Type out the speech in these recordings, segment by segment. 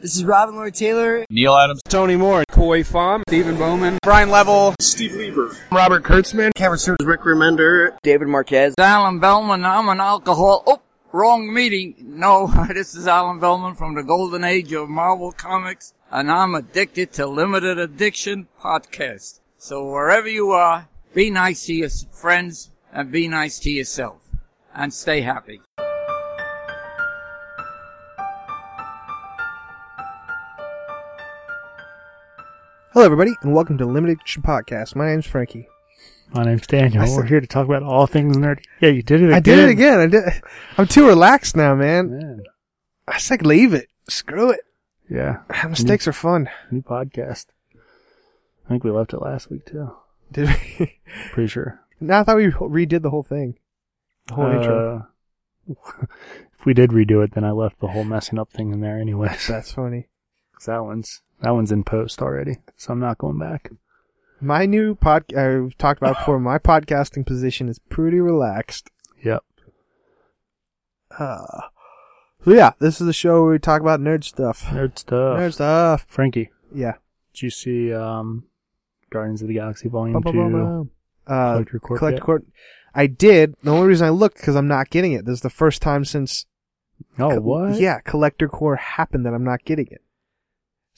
This is Robin Lloyd Taylor. Neal Adams. Tony Moore. Khoi Pham. Stephen Bowman. Brian Level. Steve Lieber. Robert Kurtzman. Cameron Stewart. Rick Remender. David Marquez. Allen Bellman. I'm an alcohol. Oh, wrong meeting. No, this is Allen Bellman from the golden age of Marvel Comics, and I'm addicted to Limited Edition Podcast. So wherever you are, be nice to your friends and be nice to yourself. And stay happy. Hello, everybody, and welcome to Limited Edition Podcast. My name's Frankie. My name's Daniel. I We're said- here to talk about all things nerdy. Yeah, you did it again. I did it again. I did. I'm too relaxed now, man. Man. I said leave it. Screw it. Yeah, Mistakes are fun. new podcast. I think we left it last week too. Did we? Pretty sure. no, I thought we redid the whole thing. The whole intro. Uh, if we did redo it, then I left the whole messing up thing in there anyway. That's funny. 'Cause that one's that one's in post already, so I'm not going back. My new pod. I've talked about before. My podcasting position is pretty relaxed. Yep. Uh, so yeah, this is a show where we talk about nerd stuff. Nerd stuff. Nerd stuff. Frankie, Yeah. did you see um, Guardians of the Galaxy Volume Bum, bum, bum, Two? bum. Uh, Collector Corps Collector? Corps. I did. The only reason I looked because I'm not getting it. This is the first time since Oh, Co- what? Yeah, Collector Corps happened that I'm not getting it.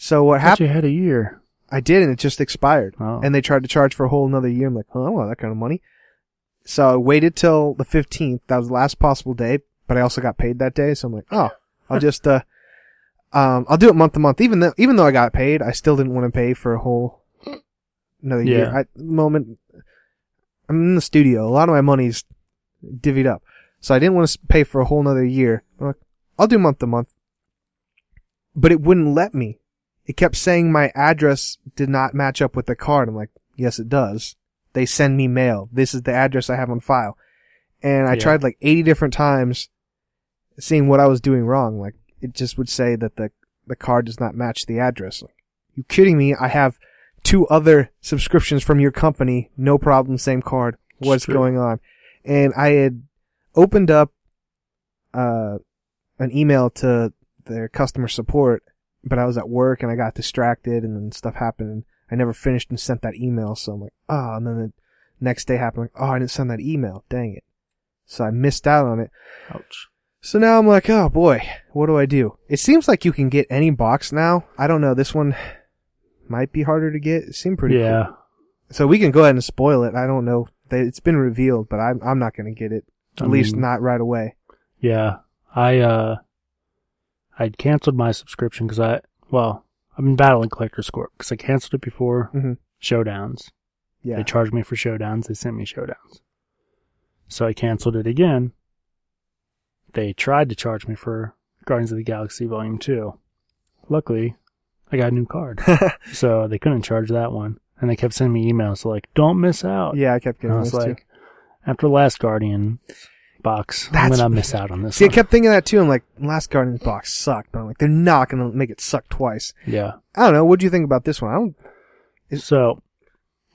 So what happened? you had a year. I did, and it just expired. Oh. And they tried to charge for a whole another year. I'm like, oh, I don't want that kind of money. So I waited till the 15th. That was the last possible day, but I also got paid that day. So I'm like, oh, I'll just, uh, um, I'll do it month to month. Even though, even though I got paid, I still didn't want to pay for a whole another year. Yeah. I, moment, I'm in the studio. A lot of my money's divvied up. So I didn't want to pay for a whole another year. I'm like, I'll do month to month. But it wouldn't let me. It kept saying my address did not match up with the card. I'm like, yes, it does. They send me mail. This is the address I have on file. And I Yeah. tried like 80 different times seeing what I was doing wrong. Like, it just would say that the, the card does not match the address. Like, you kidding me? I have two other subscriptions from your company. No problem. Same card. What's true. going on? And I had opened up, uh, an email to their customer support, but I was at work and I got distracted and then stuff happened and I never finished and sent that email. So I'm like, oh, and then the next day happened, like, oh, I didn't send that email. Dang it. So I missed out on it. Ouch. So now I'm like, oh boy, what do I do? It seems like you can get any box now. I don't know. This one might be harder to get. It seemed pretty yeah. cool. So we can go ahead and spoil it. I don't know. It's been revealed, but I'm, I'm not going to get it. At I least mean- not right away. Yeah, I uh, I'd canceled my subscription because I well, I've been battling Collector's Corps because I canceled it before Mhm. Showdowns. Yeah. They charged me for Showdowns. They sent me Showdowns, so I canceled it again. They tried to charge me for Guardians of the Galaxy Volume Two. Luckily, I got a new card, so they couldn't charge that one. And they kept sending me emails like, "Don't miss out." yeah, I kept and getting I was like, too. after Last Guardian box, I'm That's- gonna miss out on this. See, I kept thinking that too. I'm like, Last Guardian's box sucked, but I'm like, they're not going to make it suck twice. yeah. I don't know. What do you think about this one? I don't. Is- So,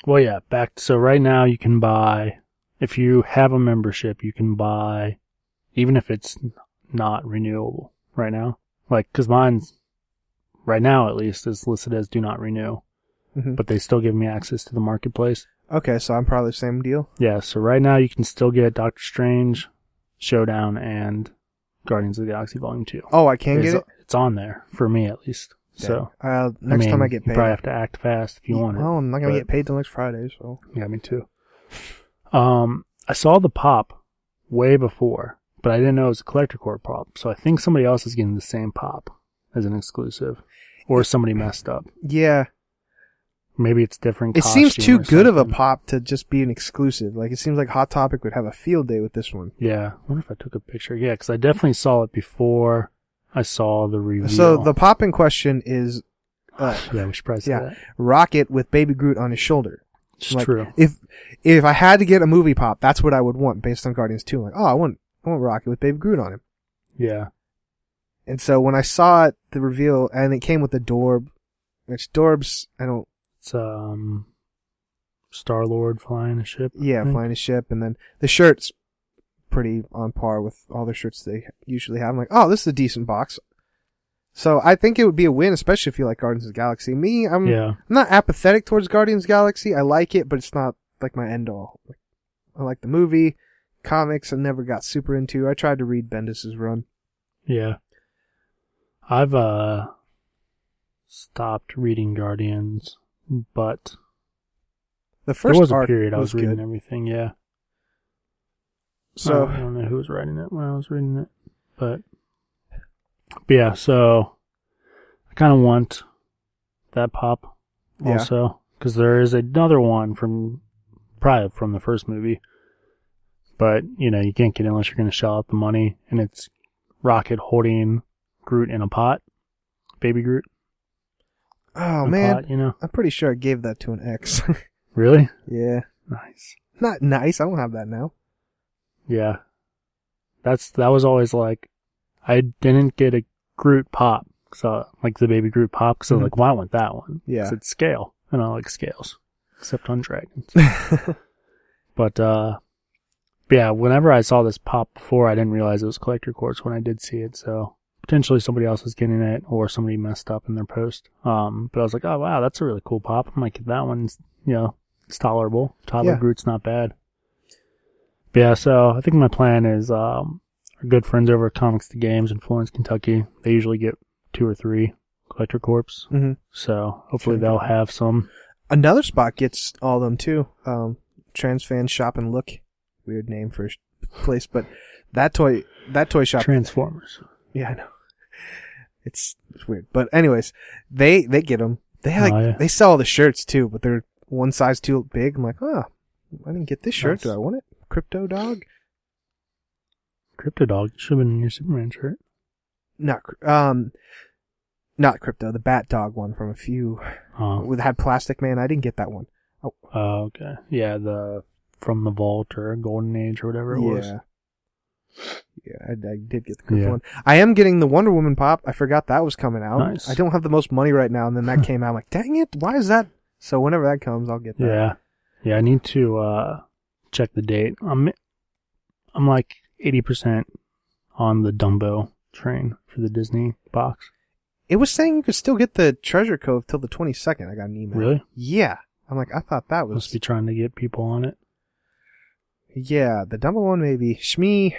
well, yeah, back. So right now you can buy, if you have a membership, you can buy, even if it's not renewable right now. Like, cause mine's, right now at least, is listed as do not renew, Mhm. but they still give me access to the marketplace. Okay, so I'm probably the same deal. Yeah, so right now you can still get Doctor Strange, Showdown, and Guardians of the Galaxy Volume 2. Oh, I can it's, get it. It's on there, for me at least. So, uh, next I time I mean, get you paid, probably have to act fast if you want it. Well, I'm not gonna but- get paid till next Friday, so Yeah, me too. Um, I saw the pop way before, but I didn't know it was a collector corps pop. So I think somebody else is getting the same pop as an exclusive, or somebody messed up. yeah. Maybe it's different. It seems too good of a pop to just be an exclusive. Like it seems like Hot Topic would have a field day with this one. Yeah, I wonder if I took a picture. Yeah, because I definitely saw it before I saw the review. So the pop in question is uh, yeah, we should probably yeah, that. Rocket with Baby Groot on his shoulder. It's Like, true. If if I had to get a movie pop, that's what I would want based on Guardians 2. like, oh, I want I want Rocket with Baby Groot on him. Yeah, And so when I saw it, the reveal, and it came with the Dorb, which Dorbz, I don't, it's um, Star Lord flying a ship. I yeah, think. flying a ship, and then the shirt's pretty on par with all the shirts they usually have. I'm like, oh, this is a decent box. So I think it would be a win, especially if you like Guardians of the Galaxy. Me, I'm, Yeah. I'm not apathetic towards Guardians of the Galaxy. I like it, but it's not like my end all. I like the movie, comics. I never got super into. I tried to read Bendis's run. Yeah. I've uh stopped reading Guardians, but The first there was a period I was, was, reading good. everything, yeah. So I don't know who was writing it when I was reading it, but, but yeah. So I kind of want that pop also because there is another one from probably from the first movie, but you know you can't get it unless you're going to shell out the money, and it's Rocket holding Groot in a pot, baby Groot. Oh man, you know, I'm pretty sure I gave that to an ex. really yeah, nice. not nice. I don't have that now. Yeah. That's that was always like I didn't get a Groot pop, so like the baby Groot pop, so Mhm. like well, I want that one. Yeah. 'Cause it's scale, and I like scales, except on dragons. but uh, yeah, whenever I saw this pop before, I didn't realize it was collector corps when I did see it. So potentially somebody else was getting it, or somebody messed up in their post. Um, but I was like, oh wow, that's a really cool pop. I might get that one's You know, it's tolerable. Toddler Yeah. Groot's not bad. But yeah, so I think my plan is um, our good friends over at Comics to Games in Florence, Kentucky. They usually get two or three collector corps. hmm So hopefully they'll have some. Another spot gets all of them too. Um, Transfan Shop and Look, weird name for a place, but that toy that toy shop. Transformers. yeah, I know. It's, it's weird, but anyways, they they get them. They like Oh, yeah. they sell all the shirts too, but they're one size too big. I'm like, oh, I didn't get this shirt. Do I want it? Krypto dog? Krypto Dog should have been in your Superman shirt. Not um, not krypto. The Bat Dog one from a few Oh, with had Plastic Man. I didn't get that one. oh, okay. Yeah, the from the Vault or Golden Age or whatever it was. Yeah. I, I did get the krypto Yeah. one. I am getting the Wonder Woman pop. I forgot that was coming out. Nice. I don't have the most money right now, and then that came out. I'm like, dang it, why is that? So whenever that comes, I'll get that. Yeah. Yeah, I need to uh check the date. I'm I'm like 80% on the Dumbo train for the Disney box. It was saying you could still get the Treasure Cove till the 22nd. I got an email. Really? Yeah. I'm like, I thought that was. Must be trying to get people on it. Yeah, the Dumbo one maybe. Shmee.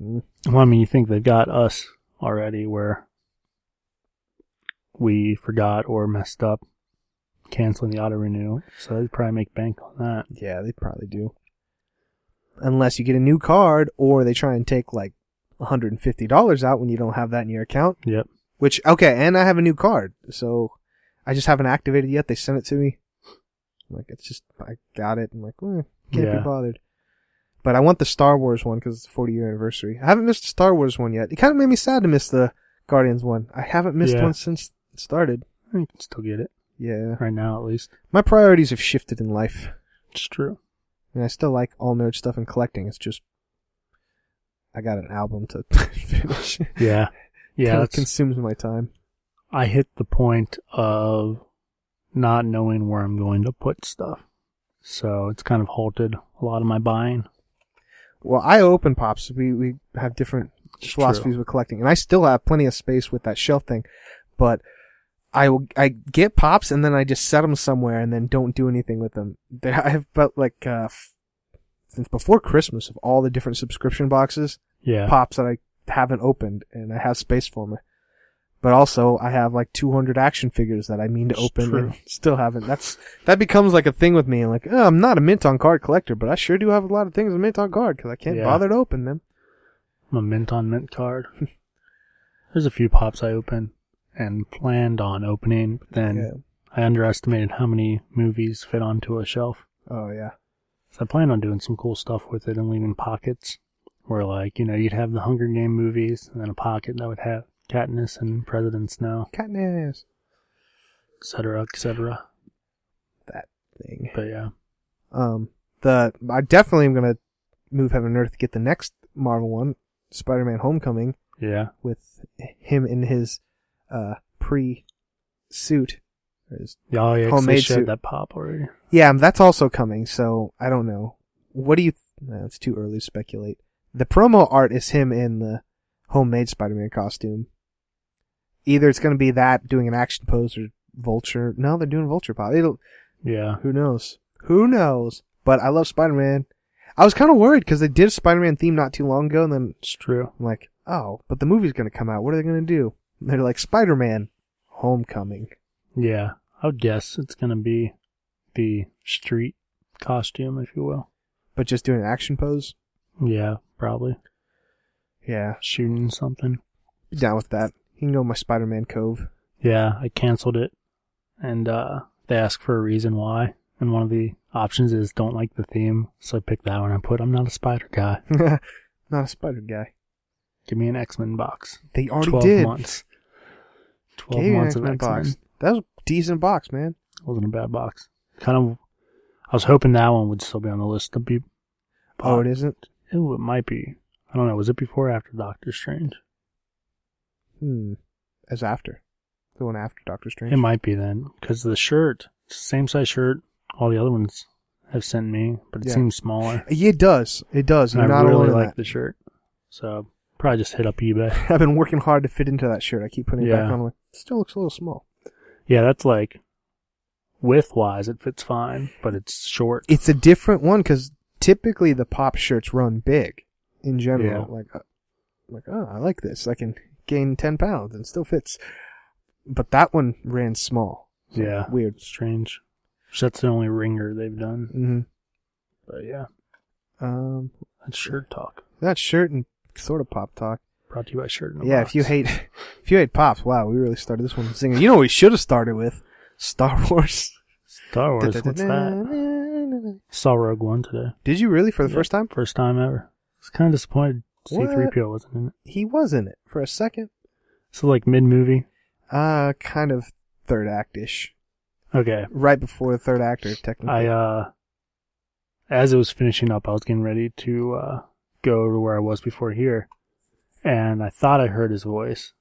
Mm, Well, I mean, you think they've got us already where we forgot or messed up canceling the auto renew, so they'd probably make bank on that. Yeah, they probably do. Unless you get a new card, or they try and take like $150 out when you don't have that in your account. Yep. Which okay, and I have a new card, so I just haven't activated it yet. They sent it to me. I'm like it's just I got it. I'm like, eh, can't Yeah. be bothered. But I want the Star Wars one because it's the 40 year anniversary. I haven't missed the Star Wars one yet. It kind of made me sad to miss the Guardians one. I haven't missed Yeah. one since it started. You can still get it Yeah, right now, at least. my priorities have shifted in life, It's true. and I still like all nerd stuff and collecting. It's just I got an album to finish. Yeah. Yeah. Kinda consumes my time. I hit the point of not knowing where I'm going to put stuff. So it's kind of halted a lot of my buying. Well, I open pops. We we have different It's philosophies true. with collecting, and I still have plenty of space with that shelf thing. But I will I get pops and then I just set them somewhere and then don't do anything with them. They- I've felt like uh, f- since before Christmas of all the different subscription boxes, Yeah. pops that I haven't opened, and I have space for them. But also, I have like 200 action figures that I mean to It's open true. and still haven't. That's that becomes like a thing with me. Like, oh, I'm not a mint on card collector, but I sure do have a lot of things mint on card because I can't Yeah. bother to open them. I'm a mint on mint card. There's a few pops I open and planned on opening, but then Yeah. I underestimated how many movies fit onto a shelf. Oh yeah. So I plan on doing some cool stuff with it and leaving pockets where, like, you know, you'd have the Hunger Game movies and then a pocket that would have Katniss and President Snow, Katniss. etc., etc. That thing. But yeah, Um, the I definitely am gonna move heaven and earth to get the next Marvel one, Spider-Man: Homecoming, yeah, with him in his uh pre suit. Or his- oh yeah, 'cause they Homemade showed suit. that pop already. Yeah, that's also coming. So I don't know. What do you? Th- no, it's too early to speculate. The promo art is him in the homemade Spider-Man costume. Either it's going to be that doing an action pose or Vulture. No, they're doing Vulture pop. It'll. Yeah. Who knows? Who knows? But I love Spider Man. I was kind of worried because they did a Spider Man theme not too long ago, and then It's true. I'm like, oh, but the movie's going to come out. What are they going to do? And they're like, Spider Man, Homecoming. Yeah. I would guess it's gonna be the street costume, if you will. But just doing an action pose? Yeah, probably. Yeah, Shooting something. be down with that. You can go my Spider Man Cove. Yeah, I canceled it. And uh they asked for a reason why. And one of the options is don't like the theme. So I picked that one. I put I'm not a spider guy. Not a spider guy. Give me an X Men box. They already Twelve did. months. Twelve Gave months of X-Men X Men. box. That was a decent box, man. Wasn't a bad box. Kind of I was hoping that one would still be on the list to be Oh, it isn't? Ooh, it might be. I don't know. Was it before or after Doctor Strange? Hmm. As after. The one after Doctor Strange. It might be then, because the shirt, same size shirt, all the other ones have sent me, but it Yeah. seems smaller. Yeah, It does. It does. And I not really like that. the shirt, so probably just hit up eBay. I've been working hard to fit into that shirt. I keep putting it back on. I'm like, it still looks a little small. Yeah, that's like width wise, it fits fine, but it's short. It's a different one because typically the pop shirts run big in general. Yeah. Like, uh, like, oh, I like this. I can gain 10 pounds and still fits. But that one ran small. Yeah. Weird. Strange. That's the only ringer they've done. hmm But yeah, Um, that's shirt talk. that shirt and sort of pop talk. Brought to you by Shirt and Yeah, Box. if you hate, if you hate pops, wow, we really started this one singing. You know what we should have started with? Star Wars. Star Wars, what's that? Saw Rogue One today. Did you really for the Yeah, first time? First time ever. I was kind of disappointed? C3PO wasn't in it. He was in it for a second. So like mid movie. Uh, kind of third act-ish. Okay. Right before the third actor, technically. I uh as it was finishing up, I was getting ready to uh go to where I was before here. And I thought I heard his voice.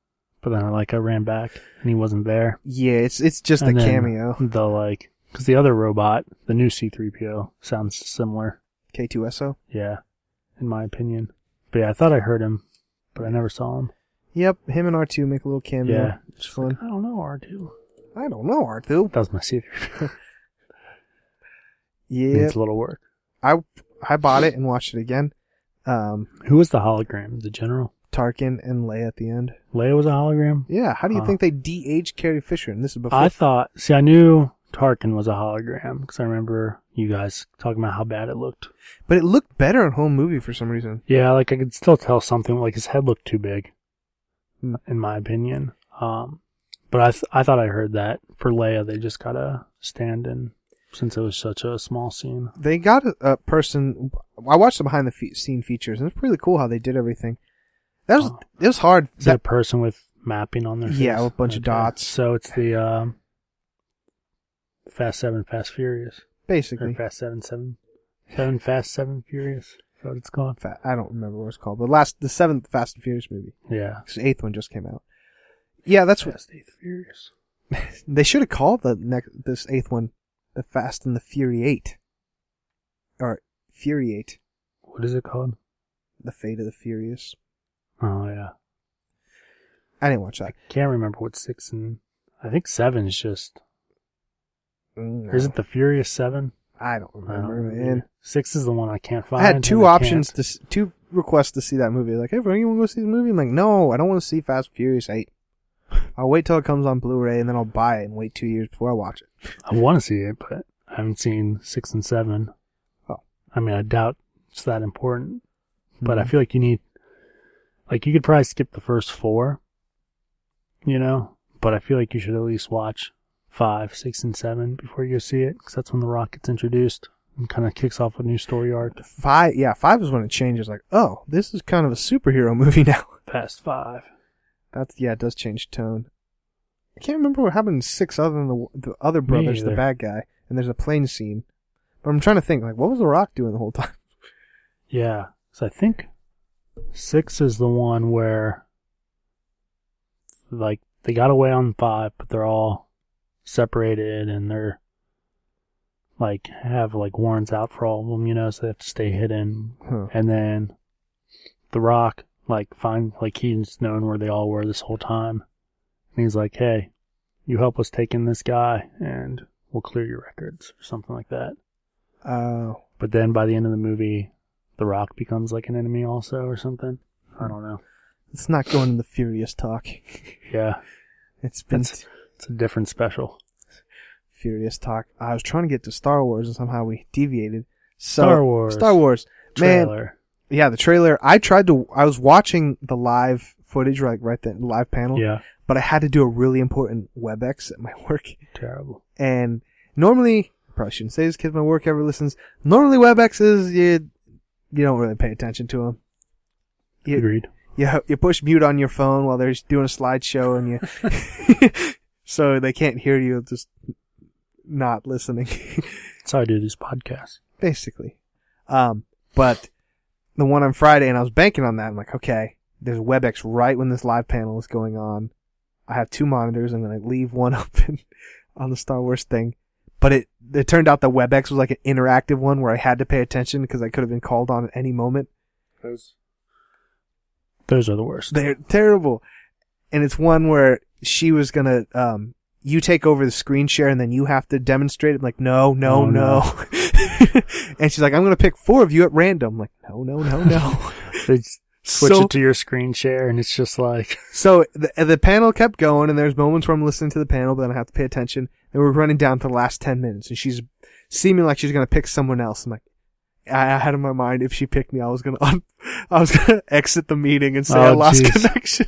But then I like I ran back and he wasn't there. yeah, it's it's just And a cameo. The like cuz the other robot, the new C3PO sounds similar. K2SO. Yeah, in my opinion. But yeah, I thought I heard him, but I never saw him. Yep, him and R2 make a little cameo. Yeah. It's fun. I don't know, R2. I don't know, R2. That was my C3PO. Yeah, Needs a little work. I I bought it and watched it again. Um, Who was the hologram? The general? Tarkin and Leia at the end. Leia was a hologram? Yeah, how do you Huh. think they de-aged Carrie Fisher? And this is before. I thought, see, I knew Tarkin was a hologram because I remember you guys talking about how bad it looked. but it looked better in home movie for some reason. Yeah, like I could still tell something, like his head looked too big, Hmm. in my opinion. Um, but I, th- I thought I heard that for Leia, they just gotta stand in since it was such a small scene. They got a, a person. I watched the behind the fe- scene features, and it's pretty cool how they did everything. That was Oh. it was hard. Is that a person with mapping on their face? Yeah, with a bunch of dots. So it's the um, Fast Seven, Fast Furious, or basically, Fast Seven, Seven, Seven, Fast Seven Furious. Is that what it's called? fa- I don't remember what it's called, but last the seventh Fast and Furious movie, Yeah, 'Cause the eighth one just came out. Yeah, that's what Fast Eight Furious. they should have called the next this eighth one, the Fast and the Fury Eight, or Fury Eight, What is it called? the Fate of the Furious. Oh yeah. I didn't watch that. Can't remember what six and I think seven is just. Or is it the Furious Seven? I don't I don't remember, man. Six is the one I can't find. I had two I options can't. to two requests to see that movie. Like, hey, bro, you want to go see the movie? I'm like, no, I don't want to see Fast Furious Eight. I'll wait till it comes on Blu-ray and then I'll buy it and wait two years before I watch it. I want to see it, but I haven't seen six and seven. Oh. I mean, I doubt it's that important, but I Mhm. feel like you need, like, you could probably skip the first four, you know, but I feel like you should at least watch five, six, and seven before you go see it, because that's when the Rock gets introduced and kind of kicks off a new story arc. Five, yeah, five is when it changes. Like, oh, this is kind of a superhero movie now. Past five. That's yeah, it does change tone. I can't remember what happened in six other than the the other brothers, the bad guy, and there's a plane scene. But I'm trying to think, like, what was The Rock doing the whole time? Yeah. So I think six is the one where, like, they got away on five, but they're all separated and they're, like, have, like, warrants out for all of them, you know, so they have to stay hidden. Huh. And then The Rock, like, find, like, he's known where they all were this whole time. And he's like, hey, you help us take in this guy and we'll clear your records or something like that. Oh, But then by the end of the movie, The Rock becomes like an enemy also or something. I hmm. don't know. it's not going in the furious talk. Yeah, It's been It's- it's a different special. furious talk. I was trying to get to Star Wars and somehow we deviated. So, Star Wars. Star Wars. Man, Trailer. yeah, the trailer. I tried to. I was watching the live footage, like right then, live panel. Yeah, But I had to do a really important WebEx at my work, terrible. and normally, probably shouldn't say this because my work ever listens. Normally, WebExes you you don't really pay attention to them. You, Agreed. you you push mute on your phone while they're doing a slideshow, and you so they can't hear you. Just not listening. That's how I do these podcasts. basically. Um, but the one on Friday, and I was banking on that. I'm like, okay, there's WebEx right when this live panel is going on. I have two monitors. I'm going to leave one open on the Star Wars thing. But it, it turned out the WebEx was like an interactive one where I had to pay attention because I could have been called on at any moment. Those, those are the worst. They're terrible. And it's one where she was going to, um, you take over the screen share and then you have to demonstrate it. I'm like, no, no, Oh, no. no. and she's like, I'm going to pick four of you at random. I'm like, no, no, no, no. They switch so, it to your screen share, and it's just like, so the, the panel kept going and there's moments where I'm listening to the panel, but then I have to pay attention. And we're running down to the last 10 minutes and she's seeming like she's going to pick someone else. I'm like, I I had in my mind if she picked me, I was gonna, un- I was gonna exit the meeting and say I Oh, lost jeez. connection.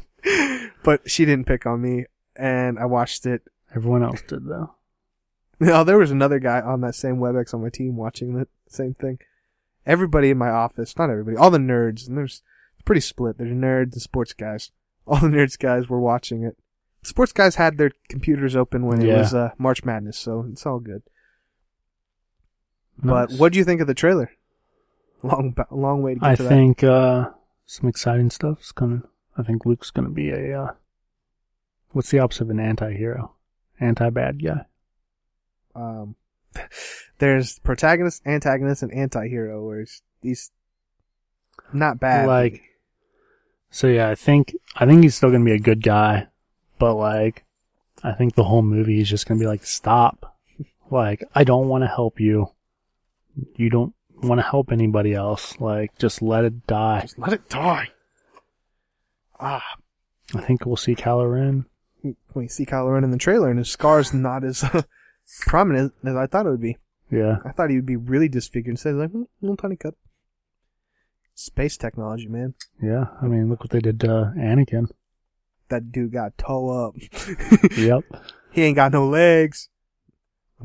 But she didn't pick on me, and I watched it. everyone else did though. No, there was another guy on that same WebEx on my team watching the same thing. Everybody in my office, not everybody, all the nerds, and there's pretty split. There's nerds and sports guys. All the nerds guys were watching it. Sports guys had their computers open when it was uh, March Madness, so it's all good. But what do you think of the trailer? Long, long way to get I to think uh, some exciting stuff's coming. I think Luke's gonna be a uh, what's the opposite of an anti-hero? Anti-bad guy. um, there's protagonist, antagonist, and anti-hero. Where he's, not bad. Like, so yeah, I think I think he's still gonna be a good guy, but like, I think the whole movie is just gonna be like, stop. Like, I don't want to help you. You don't want to help anybody else. Like, just let it die. just let it die. Ah, I think we'll see Kylo Ren. we see Kylo Ren in the trailer, and his scar's not as prominent as I thought it would be. Yeah, I thought he would be really disfigured. Instead, like hmm, little tiny cut. Space technology, man. yeah. I mean, look what they did to uh, Anakin. That dude got toe up. Yep. he ain't got no legs.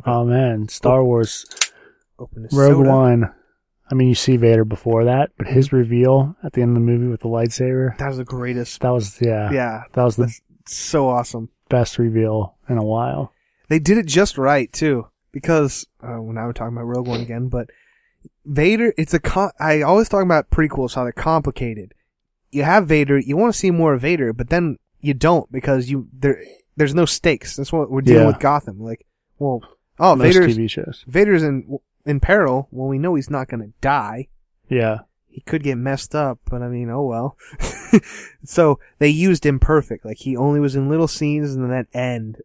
Oh man, Star Wars Rogue soda. One. I mean, you see Vader before that, but his reveal at the end of the movie with the lightsaber, That was the greatest. that was yeah, Yeah, that was the so awesome. best reveal in a while. They did it just right too, because uh, well, now we're talking about Rogue One again. But Vader, it's a con- I always talk about prequels how they're complicated. You have Vader, you want to see more of Vader, but then you don't because you there there's no stakes. That's what we're dealing Yeah. with Gotham. Like, well, oh, Most Vader's TV shows. Vader's in in peril. Well, we know he's not going to die. Yeah, He could get messed up, but I mean, oh well. so they used him perfect. Like he only was in little scenes, and then that end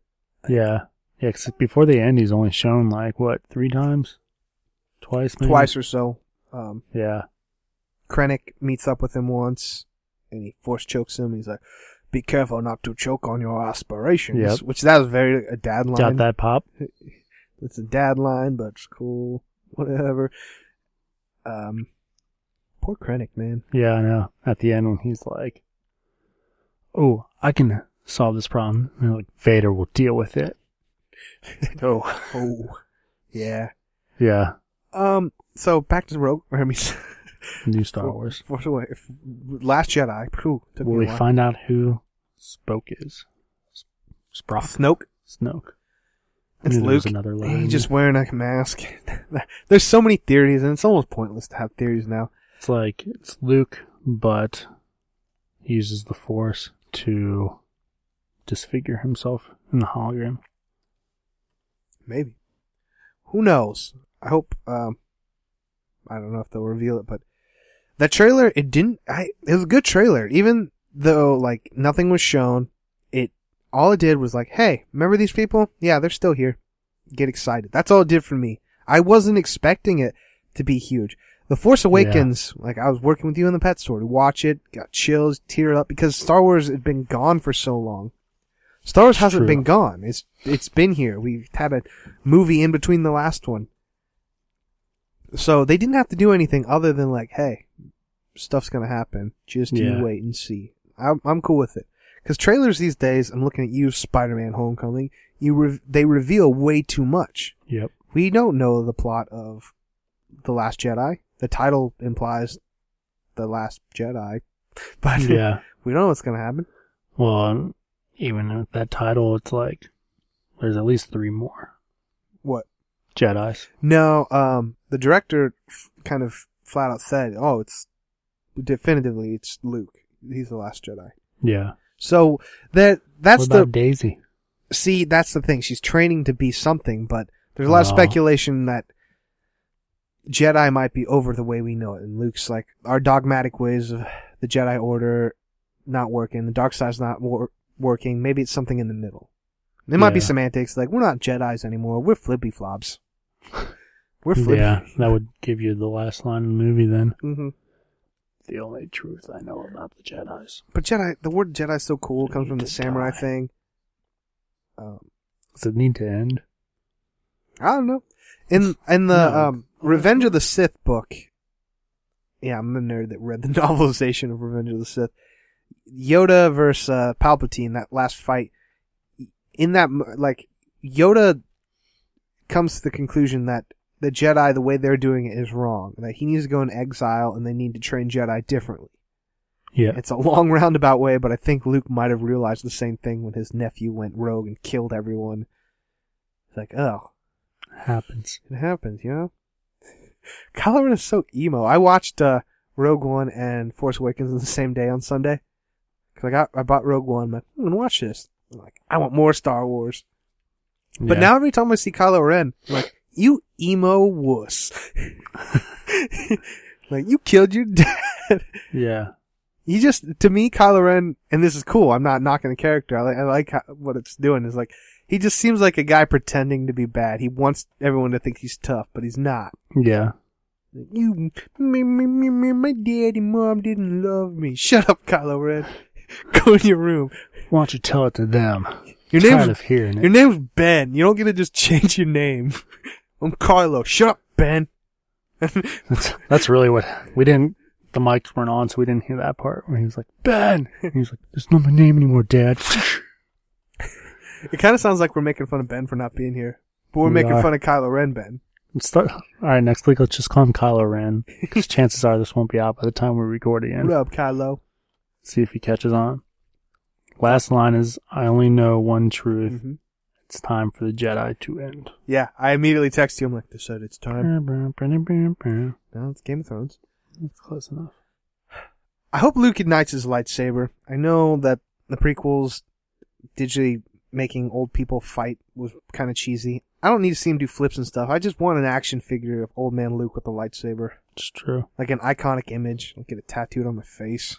yeah, Yeah, cause before the end, he's only shown like what three times, twice, maybe? twice or so. Um, Yeah, Krennic meets up with him once, and he force chokes him. He's like, "Be careful not to choke on your aspirations." Yep. Which that was very a dad line. got that pop. It's a dad line, but it's cool. Whatever. Um, poor Krennic, man. Yeah, I know. At the end, when he's like, "Oh, I can solve this problem," and like Vader will deal with it. oh, Oh, yeah. yeah. Um. So back to Rogue. I mean, New Star Wars. Force Away- Last Jedi. Took Will we find out who Spoke is? Sprock. Snoke? Snoke. It's knew there was Luke. Another He's just wearing a mask. There's so many theories, and it's almost pointless to have theories now. It's like it's Luke, but he uses the Force to disfigure himself in the hologram. Maybe. Who knows? I hope. Um, I don't know if they'll reveal it, but that trailer, it didn't. I it was a good trailer, even though like nothing was shown. All it did was like, hey, remember these people? Yeah, they're still here. Get excited. That's all it did for me. I wasn't expecting it to be huge. The Force Awakens, like I was working with you in the pet store to watch it, got chills, teared up because Star Wars had been gone for so long. Star Wars hasn't True. been gone. It's it's been here. We've had a movie in between the last one. So they didn't have to do anything other than like, hey, stuff's gonna happen. Just Yeah. you wait and see. I'm I'm cool with it. Because trailers these days, I'm looking at you, Spider-Man: Homecoming. You re- they reveal way too much. Yep. We don't know the plot of the Last Jedi. The title implies the Last Jedi, but Yeah. we don't know what's gonna happen. Well, um, even with that title, it's like there's at least three more What? Jedi's. No, um, the director f- kind of flat out said, "Oh, it's definitively it's Luke. He's the Last Jedi." Yeah. So that that's what about the Daisy? see that's the thing. She's training to be something, but there's a lot of Oh. speculation that Jedi might be over the way we know it, and Luke's like our dogmatic ways of the Jedi Order not working, the dark side's not wor- working. Maybe it's something in the middle. It might be semantics, like we're not Jedi's anymore. We're flippy flops. We're flippy. Yeah, that would give you the last line of the movie then. hmm The only truth I know about the Jedi's. But Jedi, the word Jedi is so cool. It comes from the samurai die. thing. Um, Does it need to end? I don't know. In in the No. um, Revenge of the Sith book, yeah, I'm the nerd that read the novelization of Revenge of the Sith. Yoda versus uh, Palpatine, that last fight. In that, like, Yoda comes to the conclusion that the Jedi, the way they're doing it, is wrong. That he needs to go in exile, and they need to train Jedi differently. Yeah. It's a long roundabout way, but I think Luke might have realized the same thing when his nephew went rogue and killed everyone. It's like, oh, Happens. it happens, you know? Kylo Ren is so emo. I watched uh, Rogue One and Force Awakens on the same day on Sunday. Cause I got, I bought Rogue One. I'm like, I'm gonna watch this. I'm like, I want more Star Wars. But Yeah. now every time I see Kylo Ren, I'm like, you emo wuss. like, you killed your dad. Yeah. he just to me Kylo Ren, and this is cool. I'm not knocking the character. I like, I like how, what it's doing. Is like he just seems like a guy pretending to be bad. He wants everyone to think he's tough, but he's not. Yeah. You, me, me, me, me, my daddy, mom didn't love me. Shut up, Kylo Ren. Go in your room. Why don't you tell it to them? Your Tired name's of hearing your it. name's Ben. You don't get to just change your name. I'm Kylo. Shut up, Ben. That's, that's really what we didn't. The mics weren't on, so we didn't hear that part where he was like, "Ben." And he was like, "It's not my name anymore, Dad." It kind of sounds like we're making fun of Ben for not being here, but we're We making are. fun of Kylo Ren, Ben. Start, all right, next week let's just call him Kylo Ren, because chances are this won't be out by the time we record again. What up, Kylo? See if he catches on. Last line is, "I only know one truth. hmm It's time for the Jedi to end." Yeah, I immediately text you. I'm like, they said it's time. No, it's Game of Thrones. That's close enough. I hope Luke ignites his lightsaber. I know that the prequels, digitally making old people fight was kind of cheesy. I don't need to see him do flips and stuff. I just want an action figure of old man Luke with a lightsaber. It's true. Like an iconic image. I'll get it tattooed on my face.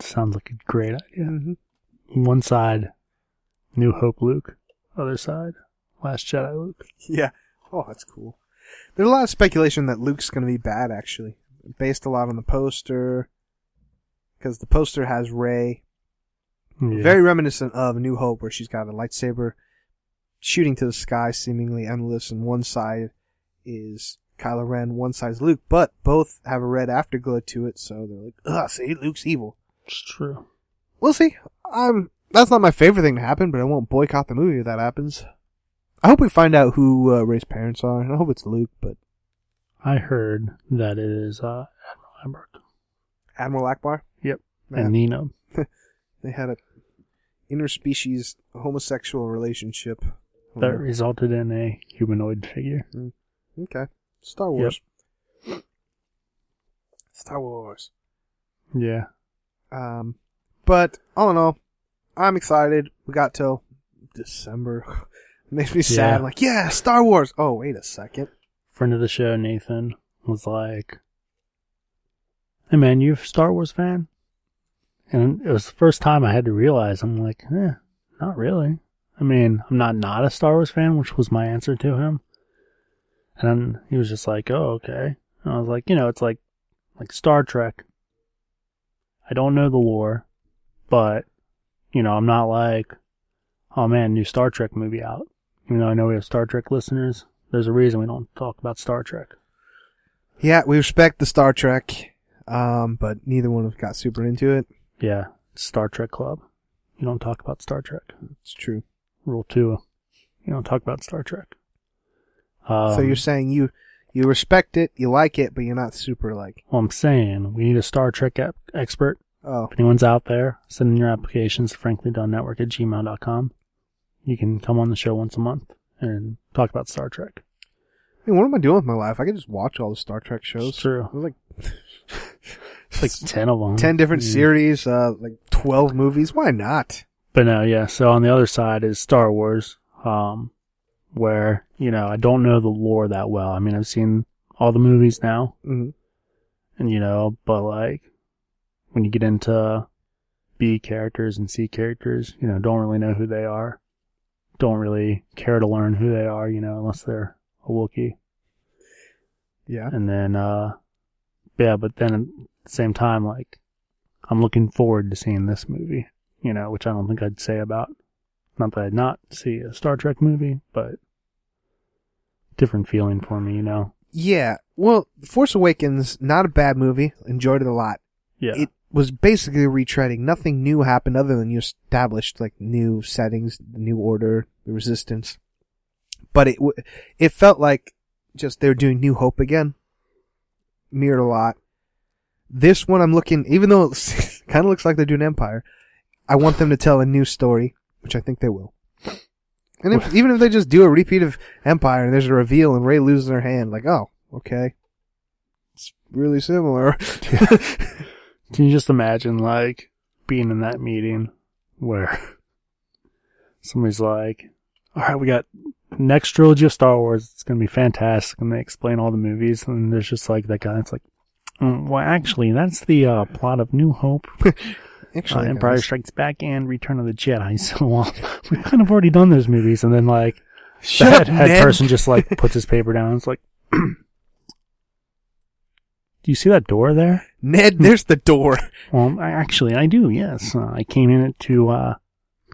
Sounds like a great idea. Mm-hmm. One side, New Hope Luke. Other side, Last Jedi Luke. Yeah. Oh, that's cool. There's a lot of speculation that Luke's going to be bad, actually. Based a lot on the poster. Because the poster has Rey Yeah. Very reminiscent of New Hope, where she's got a lightsaber shooting to the sky, seemingly endless, and one side is Kylo Ren, one side is Luke, but both have a red afterglow to it, so they're like, ugh, see, Luke's evil. It's true. We'll see. Um, that's not my favorite thing to happen, but I won't boycott the movie if that happens. I hope we find out who uh, Rey's parents are, and I hope it's Luke, but I heard that it is uh, Admiral Amberg Admiral Ackbar? Yep. Yeah, and Nina. they had a interspecies homosexual relationship. That resulted in a humanoid figure. Okay. Star Wars. Star Wars. Yeah. Um, but all in all, I'm excited. We got till December. Makes me sad. Yeah. I'm like, yeah, Star Wars. Oh, wait a second. Friend of the show, Nathan, was like, Hey man, you a Star Wars fan? And it was the first time I had to realize, I'm like, eh, not really. I mean, I'm not not a Star Wars fan, which was my answer to him. And then he was just like, oh, okay. And I was like, you know, it's like, like Star Trek. I don't know the lore, but, you know, I'm not like, oh man, new Star Trek movie out. Even though I know we have Star Trek listeners, there's a reason we don't talk about Star Trek. Yeah, we respect the Star Trek, um, but neither one of us got super into it. Yeah, Star Trek Club. You don't talk about Star Trek. It's true. Rule two, you don't talk about Star Trek. Um, so you're saying you you respect it, you like it, but you're not super like. Well, I'm saying we need a Star Trek ep- expert. Oh, If anyone's out there, send in your applications to franklydonenetwork at gmail.com. You can come on the show once a month and talk about Star Trek. I mean, what am I doing with my life? I could just watch all the Star Trek shows. It's true. There's like It's like 10 of them. ten different Yeah. series, uh, like twelve movies. Why not? But no, yeah. So on the other side is Star Wars, um, where, you know, I don't know the lore that well. I mean, I've seen all the movies now, Mhm. and, you know, but like, when you get into B characters and C characters, you know, don't really know who they are. Don't really care to learn who they are, you know, unless they're a Wookiee. Yeah. And then, uh, yeah, but then at the same time, like, I'm looking forward to seeing this movie, you know, which I don't think I'd say about, not that I'd not see a Star Trek movie, but different feeling for me, you know? Yeah. Well, Force Awakens, not a bad movie. Enjoyed it a lot. Yeah. It was basically retreading. Nothing new happened other than you established like new settings, the new order, the resistance. But it w- it felt like just they're doing New Hope again. Mirrored a lot. This one I'm looking, even though it kind of looks like they're doing Empire, I want them to tell a new story, which I think they will. And if, even if they just do a repeat of Empire and there's a reveal and Rey loses her hand, like, oh, okay. It's really similar. Can you just imagine, like, being in that meeting where somebody's like, all right, we got next trilogy of Star Wars. It's going to be fantastic. And they explain all the movies. And there's just like that guy that's like, "Mm, well, actually, that's the uh, plot of New Hope, uh, Actually, Empire guys, Strikes Back, and Return of the Jedi. So uh, we've kind of already done those movies. And then, like, shut the up, head, head person just like puts his paper down. It's like, do you see that door there? Ned, there's the door. Well, I, actually, I do. Yes, uh, I came in it to uh,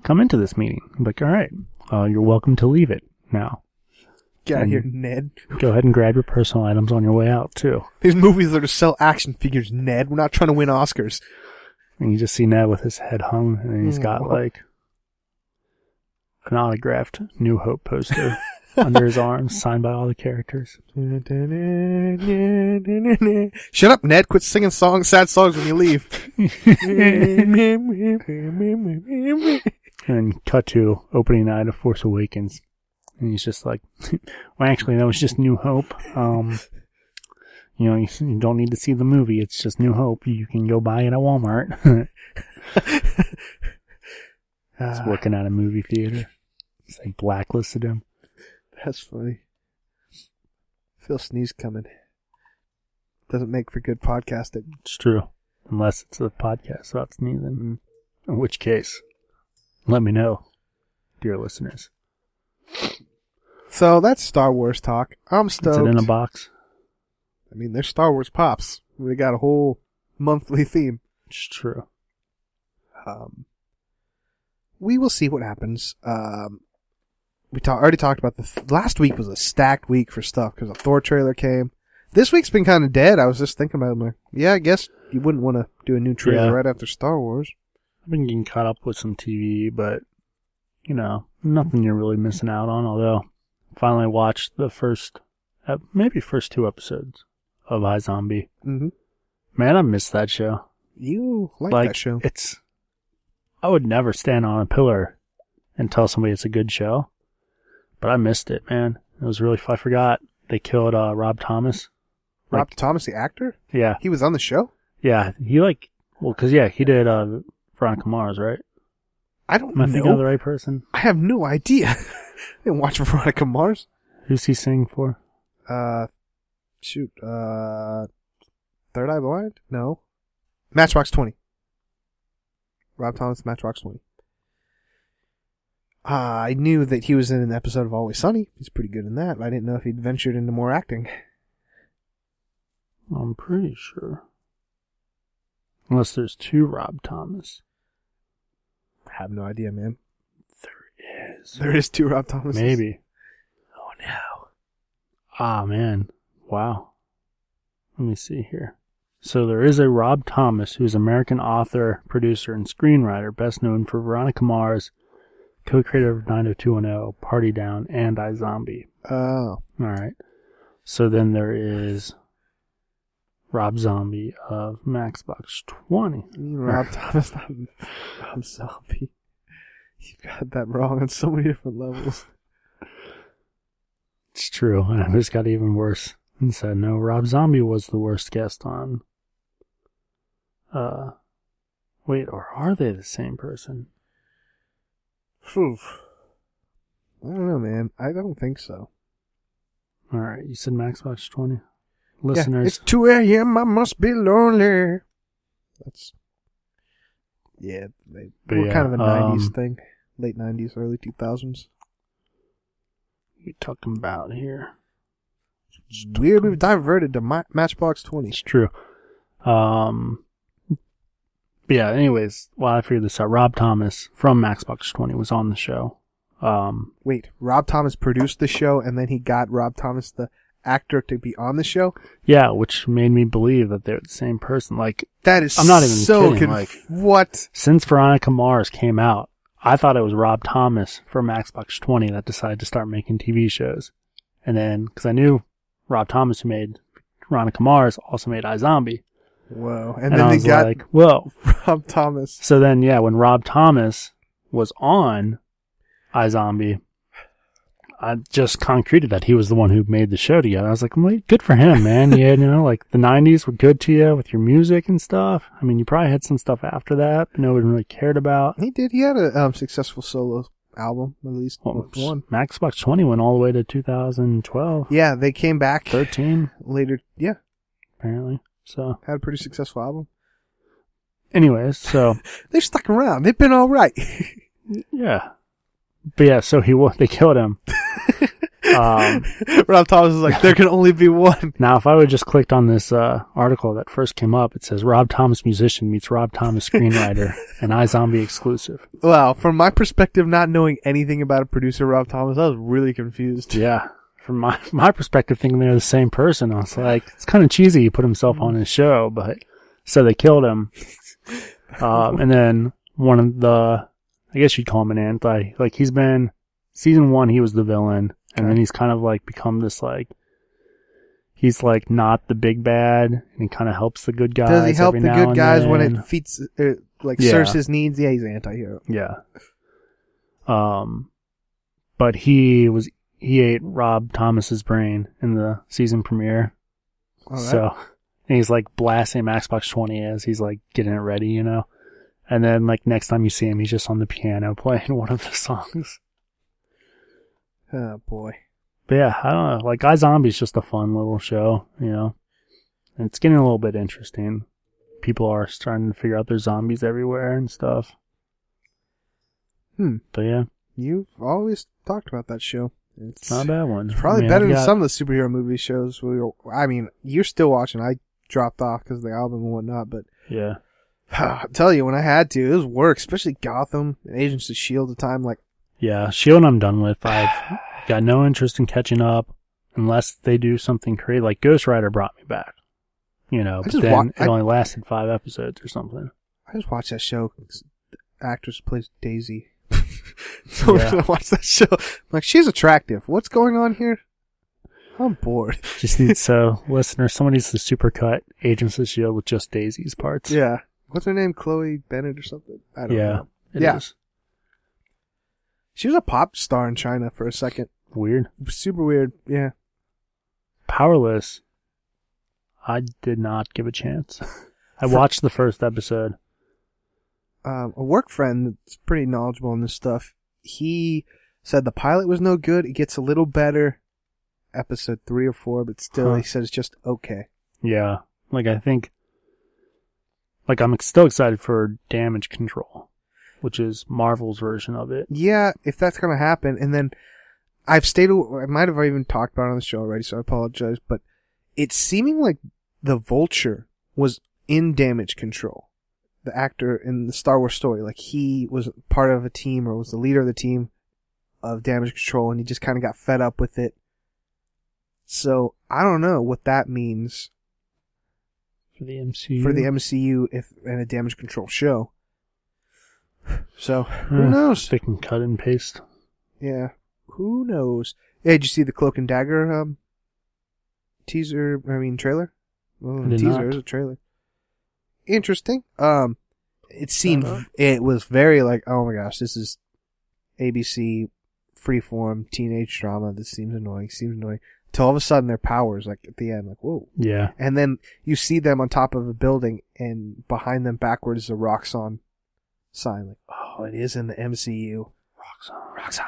come into this meeting. I'm like, all right, uh, you're welcome to leave it now. Get out here. Ned. Go ahead and grab your personal items on your way out too. These movies are to sell action figures, Ned. We're not trying to win Oscars. And you just see Ned with his head hung, and he's got like an autographed New Hope poster under his arms, signed by all the characters. Shut up, Ned. Quit singing songs, sad songs when you leave. And cut to opening night of Force Awakens, and he's just like, "Well, actually, that was just New Hope. Um, you know, you, you don't need to see the movie. It's just New Hope. You can go buy it at Walmart." He's working at a movie theater. It's like blacklisted him. that's funny. Feel sneeze coming. Doesn't make for good podcasting. It's true, unless it's a podcast about sneezing. Mm-hmm. In which case, let me know, dear listeners. So that's Star Wars talk. I'm Is stoked. it in a box? I mean, they're Star Wars pops. We got a whole monthly theme. It's true. Um, we will see what happens. Um, we ta- already talked about the th- last week was a stacked week for stuff because a Thor trailer came. This week's been kind of dead. I was just thinking about it. Like, yeah, I guess you wouldn't want to do a new trailer Yeah. right after Star Wars. I've been getting caught up with some TV, but you know, nothing you're really missing out on. Although, finally watched the first, uh, maybe first two episodes of iZombie. Mm-hmm. Man, I missed that show. You like, like that show? it's, I would never stand on a pillar and tell somebody it's a good show, but I missed it, man. It was really. I forgot they killed uh, Rob Thomas. Rob like- Thomas, the actor, Yeah, he was on the show. yeah. He like, well, cause yeah, he did uh, Veronica Mars, right? I don't Am I thinking of the right person? I have no idea. I didn't watch Veronica Mars. Who's he singing for? Uh, shoot. Uh, Third Eye Blind? No. Matchbox Twenty. Rob Thomas, Matchbox Twenty. Uh, I knew that he was in an episode of Always Sunny. He's pretty good in that. but I didn't know if he'd ventured into more acting. I'm pretty sure. Unless there's two Rob Thomas. I have no idea, man. There is. There is two Rob Thomas. Maybe. Oh no. Ah, man. Wow. Let me see here. So there is a Rob Thomas who's American author, producer, and screenwriter, best known for Veronica Mars, co-creator of 90210, Party Down, and iZombie. Oh. Alright. So then there is Rob Zombie of Matchbox 20. You mean Rob Thomas, not Rob Zombie. You've got that wrong on so many different levels. It's true, and it just got even worse. And said, no, Rob Zombie was the worst guest on. Uh, wait, or are they the same person? Phew. I don't know, man. I don't think so. Alright, you said Max Maxbox 20? Listeners. Yeah, it's 2 a.m. I must be lonely. That's. Yeah, they But were yeah, kind of a 90s um, thing. Late 90s, early 2000s. we talking about here? Weird, we've diverted to Ma- Matchbox 20. It's true. Um, yeah, anyways, while I figured this out, Rob Thomas from Matchbox 20 was on the show. Um, Wait, Rob Thomas produced the show, and then he got Rob Thomas, the actor, to be on the show? yeah, which made me believe that they're the same person. Like, That is I'm not even so kidding, conf- like- what? since Veronica Mars came out, I thought it was Rob Thomas from Xbox 20 that decided to start making TV shows. And then, because I knew Rob Thomas, who made Veronica Mars, also made iZombie. Whoa. And, And, I then was they got like, whoa. Rob Thomas. So then, yeah, when Rob Thomas was on iZombie, I just concreted that he was the one who made the show together. I was like, well, good for him, man. Yeah, you know, like the 90s were good to you with your music and stuff. I mean, you probably had some stuff after that, but nobody really cared about. He did. He had a um, successful solo album, at least Well, one. Matchbox 20 went all the way to 2012, Yeah, they came back 13, later. Yeah, apparently. So, had a pretty successful album. anyways, so They've stuck around. They've been all right. yeah, but yeah, so he they killed him. um, Rob Thomas is like, there can only be one. now, if I would have just clicked on this uh, article that first came up, it says Rob Thomas musician meets Rob Thomas screenwriter, an iZombie exclusive. Wow, from my perspective, not knowing anything about a producer, Rob Thomas, I was really confused. Yeah. From my my perspective, thinking they're the same person, I was like, it's kind of cheesy. He put himself on his show, but so they killed him. Um, and then one of the, I guess you'd call him an anti. Like he's been season one, he was the villain, and then he's kind of like become this like. He's like not the big bad, and he kind of helps the good guys. Does he help the good guys when it feeds uh, like, Yeah. serves his needs? Yeah, he's an anti-hero. Yeah. Um, but he was he ate Rob Thomas's brain in the season premiere. Right. So and he's like blasting Xbox 20 as he's like getting it ready, you know. And then like next time you see him, he's just on the piano playing one of the songs. Oh, boy. But yeah, I don't know. Like iZombie's just a fun little show, you know. And it's getting a little bit interesting. People are starting to figure out there's zombies everywhere and stuff. Hmm. But yeah, You've always talked about that show. It's it's not a bad one. It's probably I mean, better I've than some of the superhero movie shows. We were, I mean, you're still watching. I dropped off because of the album and whatnot, but Yeah. I tell you, when I had to, it was work, especially Gotham and Agents of S.H.I.E.L.D. at the time. Like, Yeah, Shield I'm done with. I've got no interest in catching up unless they do something crazy. Like Ghost Rider brought me back. You know, but then wa- it I- only lasted five episodes or something. I just watched that show. The actress plays Daisy. so Yeah. I watched that show. I'm like, she's attractive. What's going on here? I'm bored. Just need so listener, someone needs to supercut Agents of Shield with just Daisy's parts. Yeah. What's her name? Chloe Bennet or something? I don't Yeah, know. Yeah. is. She was a pop star in China for a second. weird. Super weird. Yeah. Powerless. I did not give a chance. I watched the first episode. um, a work friend that's pretty knowledgeable in this stuff. He said the pilot was no good. It gets a little better, episode three or four, but still, Huh. he said it's just okay. Yeah, like I think Like I'm still excited for Damage Control, which is Marvel's version of it. Yeah, if that's gonna happen, and then I've stayed. I might have even talked about it on the show already, so I apologize. But it's seeming like the Vulture was in Damage Control, the actor in the Star Wars story. Like he was part of a team or was the leader of the team of Damage Control, and he just kind of got fed up with it. So I don't know what that means For the MCU. for the MCU if in a Damage Control show. So who Eh, knows? They can cut and paste. Yeah. Who knows? Hey, did you see the Cloak and Dagger um teaser? I mean trailer. Well, I did teaser not. is a trailer. Interesting. Um, it seemed Uh-huh. it was very like oh my gosh, this is ABC freeform teenage drama. This seems annoying. Seems annoying. Till all of a sudden their powers like at the end like whoa, Yeah. and then you see them on top of a building, and behind them backwards is a Roxxon sign. Like oh, it is in the MCU. Roxxon. Roxxon.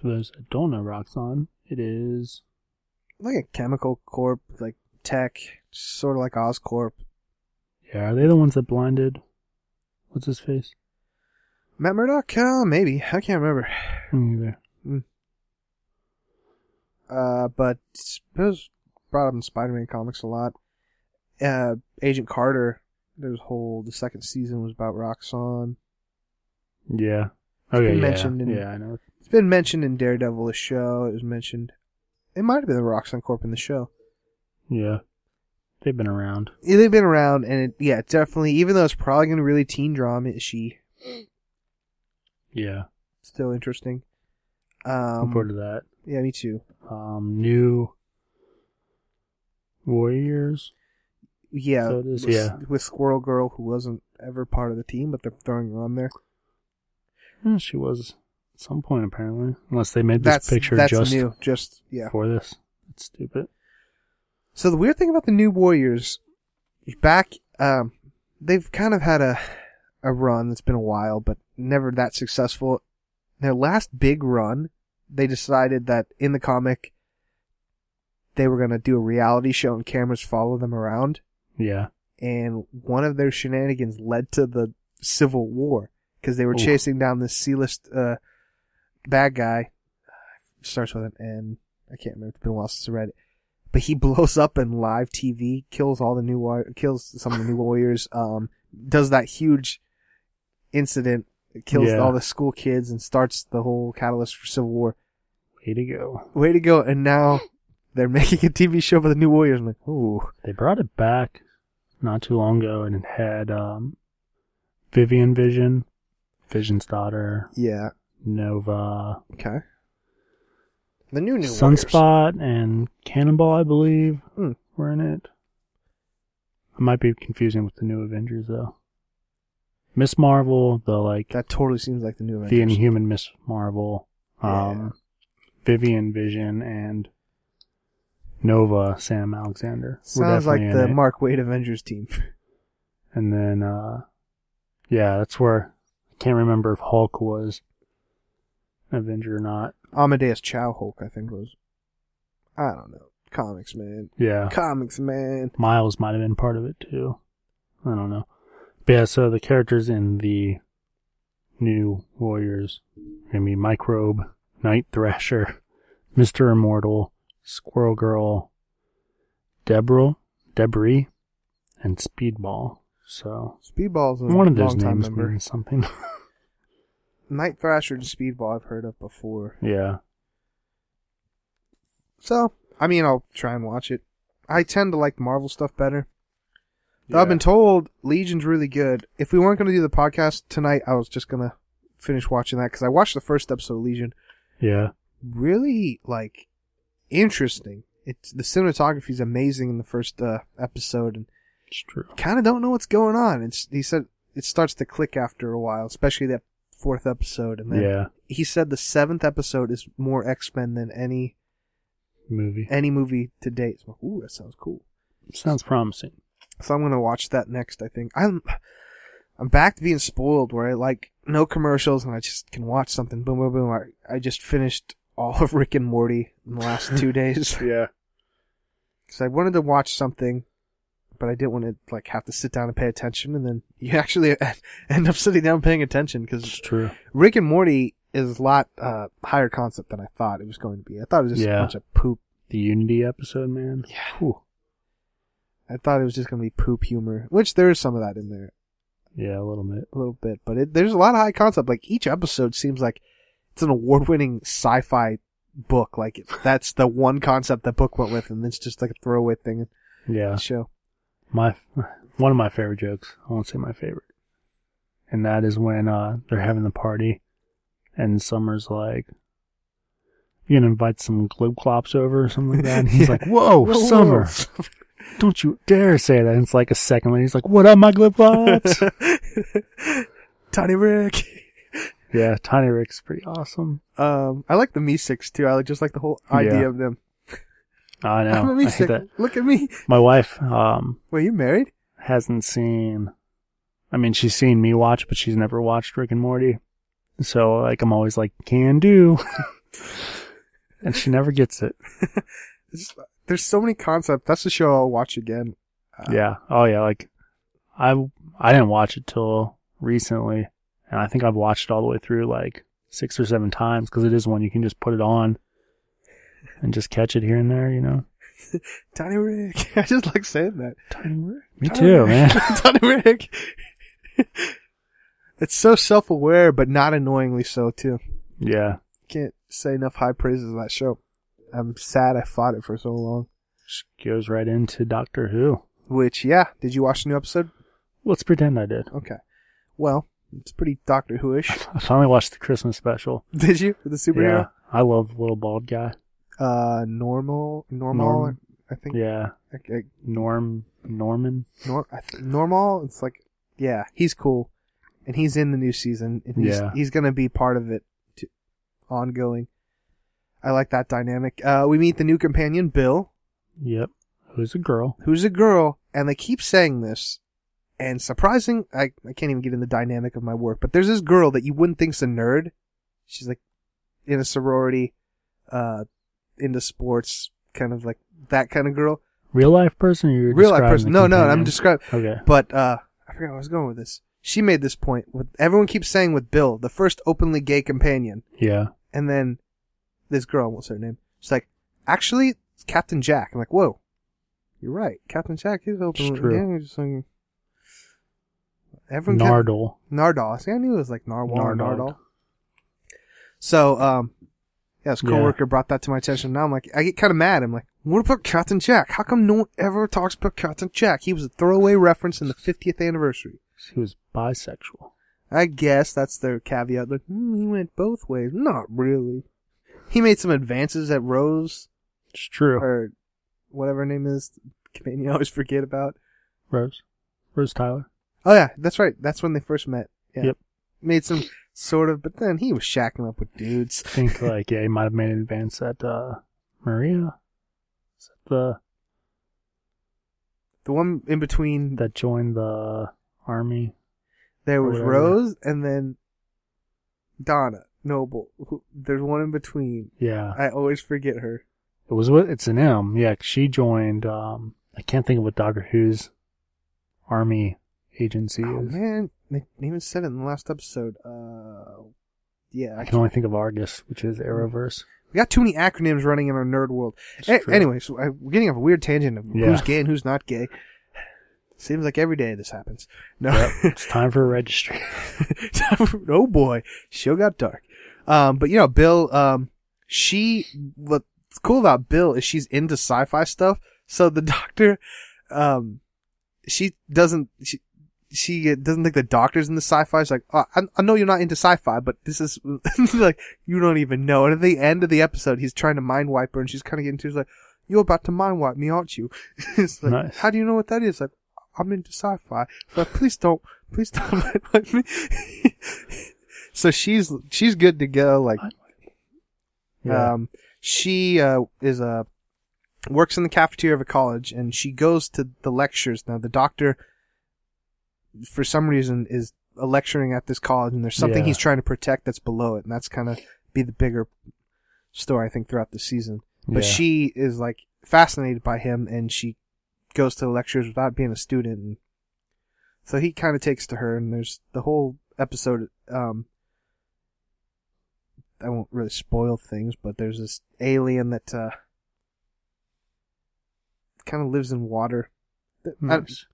For those that don't know Roxxon, it is like a chemical corp, like tech, sort of like Oscorp. yeah. Are they the ones that blinded? What's his face? Matt Murdock? Uh, maybe. I can't remember. Me Either. Uh, but it was brought up in Spider-Man comics a lot. Uh, Agent Carter, there's whole, the second season was about Roxxon. Yeah. It's Okay. been yeah. mentioned in- yeah, I know. It's been mentioned in Daredevil, the show. It was mentioned. It might have been the Roxxon Corp in the show. Yeah. They've been around. Yeah, they've been around, and it, yeah, definitely, even though it's probably going to be really teen drama, is she Yeah. still interesting. Um, forward to that. yeah, me too. Um, new Warriors. Yeah, So it is, with, yeah. with Squirrel Girl, who wasn't ever part of the team, but they're throwing her on there. Eh, she was at some point apparently, unless they made this That's picture that's just new. Just yeah. for this. It's stupid. So the weird thing about the new Warriors, back, um, they've kind of had a a run that's been a while, but never that successful. Their last big run, they decided that in the comic, they were gonna do a reality show and cameras follow them around. Yeah. and one of their shenanigans led to the Civil War because they were Ooh. chasing down this C-list uh, bad guy. Starts with an N. I can't remember. It's been a while since I read it. But he blows up in live TV, kills all the new kills some of the new warriors. Um, does that huge incident, kills Yeah. all the school kids, and starts the whole catalyst for Civil War. Way to go. Way to go! And now they're making a TV show about the new warriors. I'm like, ooh, They brought it back not too long ago and it had um Vivian Vision, Vision's daughter, yeah, Nova, okay. The new new warriors. Sunspot and Cannonball, I believe, Hmm. were in it. I might be confusing with the new Avengers though. Miss Marvel, the like That totally seems like the new Avengers. the Inhuman Miss Marvel, um, Vivian Vision, and Nova Sam Alexander. were Sounds like definitely the in it. Mark Waid Avengers team. And then, uh, yeah, that's where I can't remember if Hulk was an Avenger or not. Amadeus Cho Hulk, I think was. I don't know. Comics, man. Yeah, Comics, man. Miles might have been part of it too. I don't know. But yeah, so the characters in the new Warriors I gonna Microbe, Night Thrasher, Mister Immortal, Squirrel Girl, Deborah, Debris, and Speedball. So Speedball's a one of those names member. means something. Night Thrasher and Speedball I've heard of before. yeah. So, I mean, I'll try and watch it. I tend to like Marvel stuff better. Though I've been told Legion's really good. If we weren't going to do the podcast tonight, I was just going to finish watching that because I watched the first episode of Legion. Yeah. really like interesting. It's the cinematography is amazing in the first uh, episode, and It's true. kind of don't know what's going on. It's he said it starts to click after a while, especially that fourth episode, and then Yeah. he said the seventh episode is more X Men than any Movie. any movie to date. So, ooh, that sounds cool. Sounds promising. So I'm gonna watch that next. I think I'm I'm back to being spoiled where I like no commercials and I just can watch something. Boom, boom, boom. I I just finished all of Rick and Morty in the last two days. Yeah. because I wanted to watch something but I didn't want to like have to sit down and pay attention, and then you actually end up sitting down paying attention It's because true. Rick and Morty is a lot uh, higher concept than I thought it was going to be. I thought it was just Yeah. a bunch of poop. The Unity episode, man. Yeah. I thought it was just going to be poop humor, which there is some of that in there Yeah, a little bit. a little bit, but it, there's a lot of high concept. Like each episode seems like it's an award-winning sci-fi book. Like that's the one concept that book went with, and it's just like a throwaway thing in Yeah. the show. My one of my favorite jokes. I won't say my favorite, and that is when uh they're having the party, and Summer's like, "You gonna invite some glip glops over or something like that?" And he's like, "Whoa, Whoa, Summer, don't you dare say that!" And it's like a second later, he's like, "What up, my glip glops?" Tiny Rick. Yeah, Tiny Rick's pretty awesome. Um, I like the Meeseeks too. I like just like the whole idea Yeah. of them. I know. I'm a know. I hate Meeseek. that. Look at me. My wife um Were you married? hasn't seen. I mean, she's seen me watch, but she's never watched Rick and Morty. So, like, I'm always like, can do. and she never gets it. Just- there's so many concepts. That's the show I'll watch again. Uh, Yeah. Oh, yeah. Like, I, I didn't watch it till recently. And I think I've watched it all the way through like six or seven times because it is one you can just put it on and just catch it here and there, you know? Tiny Rick. I just like saying that. Tiny Rick. Me Tiny too, Rick. man. Tiny Rick. it's so self-aware, but not annoyingly so too. yeah. Can't say enough high praises of that show. I'm sad I fought it for so long. Just goes right into Doctor Who. Which, yeah, did you watch the new episode? Let's pretend I did. Okay. Well, it's pretty Doctor Who-ish. I finally watched the Christmas special. Did you? The superhero? Yeah. I love the little bald guy. Uh, normal, normal. Norm. I think. Yeah. I, I, Norm, Norman. nor, I th- normal. It's like, yeah, he's cool, and he's in the new season, and he's Yeah. he's gonna be part of it, to, ongoing. I like that dynamic. Uh, we meet the new companion, Bill, Yep. Who's a girl? who's a girl, and they keep saying this. And surprising, I, I can't even get in the dynamic of my work, but there's this girl that you wouldn't think's a nerd. She's like in a sorority, uh, into sports, kind of like that kind of girl. Real life person or you're Real life person. No, no, I'm describing. Okay. But uh, I forgot where I was going with this. She made this point. With everyone keeps saying with Bill, the first openly gay companion, Yeah. and then this girl, what's her name? She's like, actually, it's Captain Jack. I'm like, whoa, you're right. Captain Jack is openly true. gay. Everyone kept- Nardole. Nardole. See, I knew it was like Narwhal Nardole. Nardole. So, um, yeah, his Yeah. coworker brought that to my attention. Now I'm like, I get kind of mad. I'm like, what about Captain Jack? How come no one ever talks about Captain Jack? He was a throwaway reference in the 50th anniversary. He was bisexual. I guess that's their caveat. Like, hmm, he went both ways. Not really. He made some advances at Rose, It's true. or whatever her name is. Companion I always forget about. Rose. Rose Tyler. Oh yeah, that's right. That's when they first met. Yeah. Yep. Made some sort of, but then he was shacking up with dudes. I think like yeah, he might have made an advance at uh Maria. Is that the The one in between, that joined the army? there was. Rose and then Donna Noble. Who, there's one in between. Yeah. I always forget her. It was what it's an M. Yeah, she joined um I can't think of what Doctor Who's army agency Oh is. man, they even said it in the last episode. Uh, yeah, I can only think of Argus, which is Arrowverse. We got too many acronyms running in our nerd world. A- anyway, so I, we're getting off a weird tangent of Yeah. who's gay and who's not gay. Seems like every day this happens. No, it's time for a registry. oh boy, show got dark. Um, but you know, Bill, um, she, what's cool about Bill is she's into sci-fi stuff. So the doctor, um, she doesn't, she, she doesn't think the doctor's in the sci-fi. She's like, oh, I, I know you're not into sci-fi, but this is like, you don't even know. And at the end of the episode, he's trying to mind wipe her and she's kind of getting to, like, you're about to mind wipe me, aren't you? it's like, Nice. how do you know what that is? Like, I'm into sci-fi. So like, please don't, please don't mind wipe me. so she's, she's good to go. Like, Yeah. um, she uh, is a works in the cafeteria of a college, and she goes to the lectures. Now, the doctor, for some reason, is lecturing at this college, and there's something Yeah. he's trying to protect that's below it, and that's kind of be the bigger story I think throughout the season. But Yeah. she is like fascinated by him, and she goes to the lectures without being a student. And so he kind of takes to her, and there's the whole episode. Um, I won't really spoil things, but there's this alien that uh, kind of lives in water. Nice.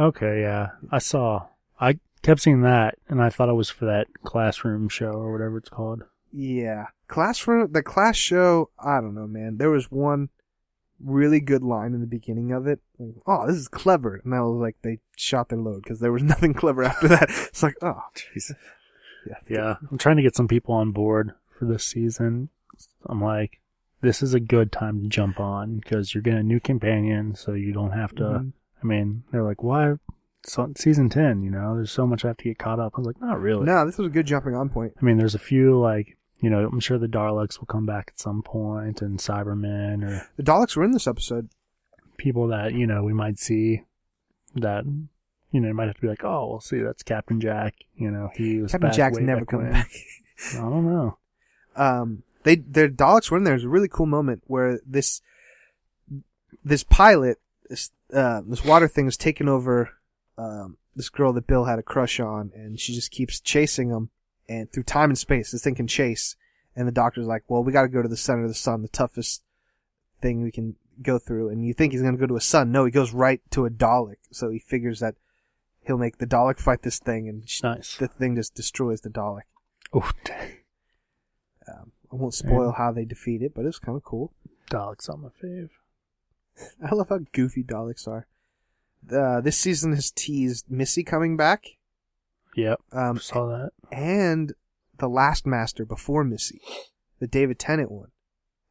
Okay, yeah. I saw. I kept seeing that, and I thought it was for that classroom show or whatever it's called. Yeah. Classroom, the class show, I don't know, man. There was one really good line in the beginning of it. Like, oh, this is clever. And I was like, they shot their load because there was nothing clever after that. It's like, oh, jeez. Yeah. Yeah, I'm trying to get some people on board for this season. I'm like, this is a good time to jump on because you're getting a new companion, so you don't have to. Mhm. I mean, they're like, why? So, season 10, you know, there's so much I have to get caught up. I was like, not really. No, this was a good jumping on point. I mean, there's a few, like, you know, I'm sure the Daleks will come back at some point and Cybermen or The Daleks were in this episode. people that, you know, we might see that, you know, might have to be like, oh, we'll see, that's Captain Jack. You know, he was Captain back Jack's way never coming when. back. I don't know. um, they their Daleks were in there. There's a really cool moment where this this pilot, this uh, this water thing is taking over um, this girl that Bill had a crush on, and she just keeps chasing him, and through time and space, this thing can chase. And the doctor's like, "Well, we got to go to the center of the sun, the toughest thing we can go through." And you think he's going to go to a sun? No, he goes right to a Dalek. So he figures that he'll make the Dalek fight this thing, and Nice. the thing just destroys the Dalek. Oh, dang. Um, I won't spoil how they defeat it, but it's kind of cool. Daleks on my fave. I love how goofy Daleks are. Uh, this season has teased Missy coming back, Yep, um, saw that. and the Last Master before Missy, the David Tennant one.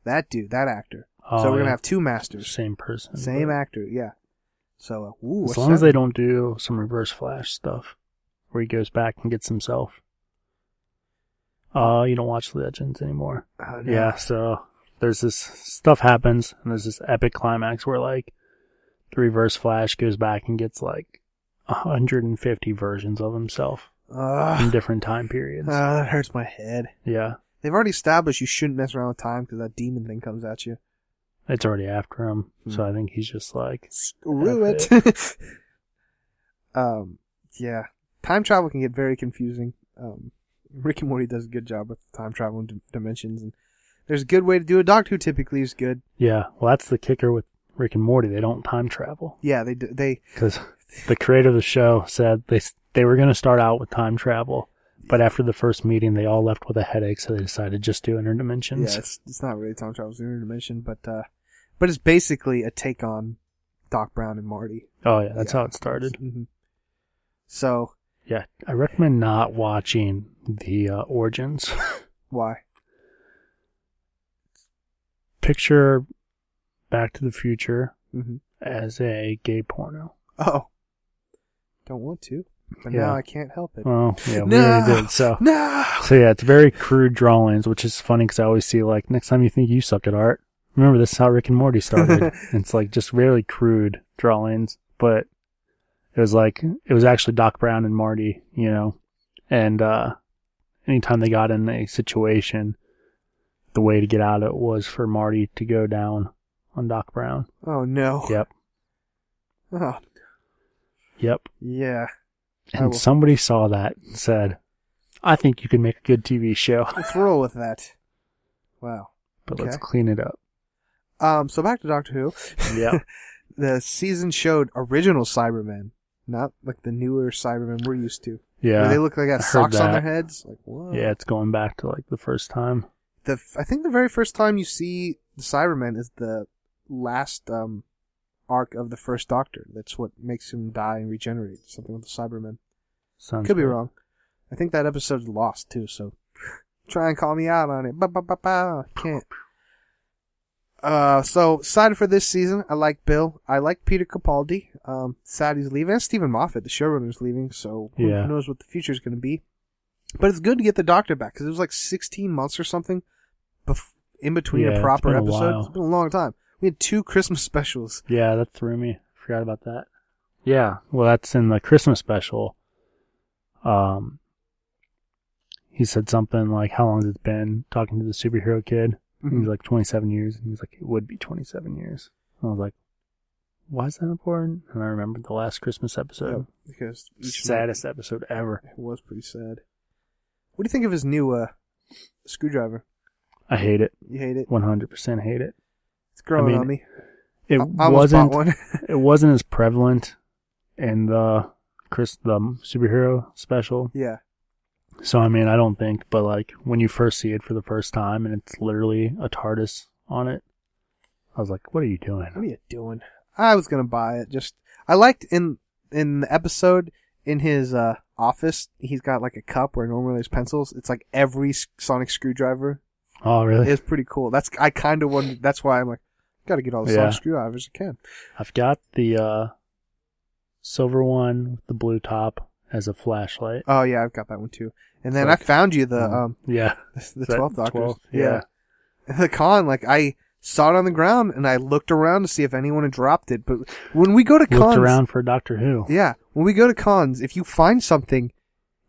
That dude, that actor. Oh, so we're yeah. gonna have two masters, same person. same but- actor, yeah. So, uh, ooh, As long as they don't do some reverse flash stuff where he goes back and gets himself. Uh, you don't watch Legends anymore. Oh, no. Yeah, so there's this stuff happens and there's this epic climax where like the reverse flash goes back and gets like 150 versions of himself in different time periods. Ah, that hurts my head. yeah, They've already established you shouldn't mess around with time because that demon thing comes at you. it's already after him. So Hmm. I think he's just like, Screw F it. um, yeah, time travel can get very confusing. Um, Rick and Morty does a good job with time travel and dim- dimensions, and there's a good way to do it. Doctor Who typically is good. yeah, well, that's the kicker with Rick and Morty. They don't time travel. Yeah, they do, they because the creator of the show said they they were going to start out with time travel, but after the first meeting, they all left with a headache, so they decided to just do interdimensions. yeah, it's it's not really time travel, it's interdimension, but uh, but it's basically a take on Doc Brown and Marty. Oh yeah, that's Yeah. how it started. hmm So Yeah, I recommend not watching the uh, origins. why? Picture Back to the Future hmm as a gay porno. Oh, don't want to, but Yeah. now I can't help it. Well, yeah, we No. already did. So, No. so yeah, it's very crude drawings, which is funny because I always see like next time you think you suck at art, remember this is how Rick and Morty started. It's like just really crude drawings, but it was like it was actually Doc Brown and Marty, you know, and uh anytime they got in a situation, the way to get out of it was for Marty to go down on Doc Brown. Oh no. Yep, Oh, yep. yeah. And somebody saw that and said, "I think you could make a good TV show, Let's roll with that. Wow. but let's clean it up." Um, so back to Doctor Who. Yeah, The season showed original Cybermen, not like the newer Cybermen we're used to. Where they look like they got socks on their heads. Like what? yeah. It's going back to like the first time. The I think the very first time you see the Cybermen is the last um arc of the first Doctor. That's what makes him die and regenerate. Something with the Cybermen. Sounds Could be wrong. I think that episode's lost too, so try and call me out on it. Ba ba ba ba. Can't. Uh, so excited for this season. I like Bill. I like Peter Capaldi. Um, sad he's leaving. And Steven Moffat, the showrunner's leaving. So who Yeah. knows what the future is going to be. But it's good to get the Doctor back because it was like 16 months or something bef- in between Yeah, a proper a episode. while. It's been a long time. We had two Christmas specials. Yeah, that threw me. Forgot about that. Yeah, well, that's in the Christmas special. Um, he said something like, "How long has it been?" Talking to the superhero kid. He Mm-hmm. was like, "27 years." And he was like, "It would be 27 years." I was like, why is that important? And I remembered the last Christmas episode. because each Saddest episode ever. It was pretty sad. What do you think of his new uh, screwdriver? I hate it. You hate it? 100% hate it. It's growing mean, on me. It I I bought wasn't one. it wasn't as prevalent in the Chris the superhero special. yeah. So I mean, I don't think, but like when you first see it for the first time and it's literally a TARDIS on it, I was like, "What are you doing?" What are you doing? I was gonna buy it. Just I liked in in the episode in his uh, office. He's got like a cup where normally there's pencils. It's like every sonic screwdriver. Oh, really? It's pretty cool. That's I kind of wanted. That's why I'm like, got to get all the Yeah. screwdrivers I can. I've got the uh, silver one with the blue top as a flashlight. Oh yeah, I've got that one too. And then Like, I found you the um, um Yeah, the, the Is that twelfth doctor. 12th? Yeah. Yeah. The con, like I saw it on the ground and I looked around to see if anyone had dropped it. But when we go to cons, looked around for Doctor Who. yeah, when we go to cons, if you find something,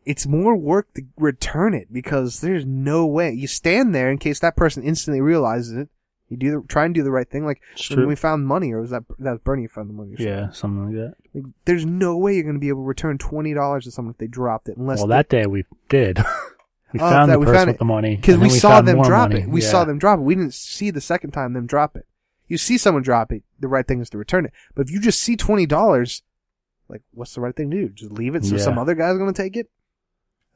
it's more work to return it because there's no way you stand there in case that person instantly realizes it. You do the, try and do the right thing, like It's when true. we found money, or was that that was Bernie who found the money? Or something. Yeah, something like that. Like, there's no way you're going to be able to return twenty dollars to someone if they dropped it, unless Well, that day we did. we Oh, found that the we purse found with it. the money because and we saw them drop money. it. We Yeah. saw them drop it. We didn't see the second time them drop it. You see someone drop it, the right thing is to return it. But if you just see twenty dollars, like what's the right thing to do? Just leave it so Yeah. some other guy's going to take it.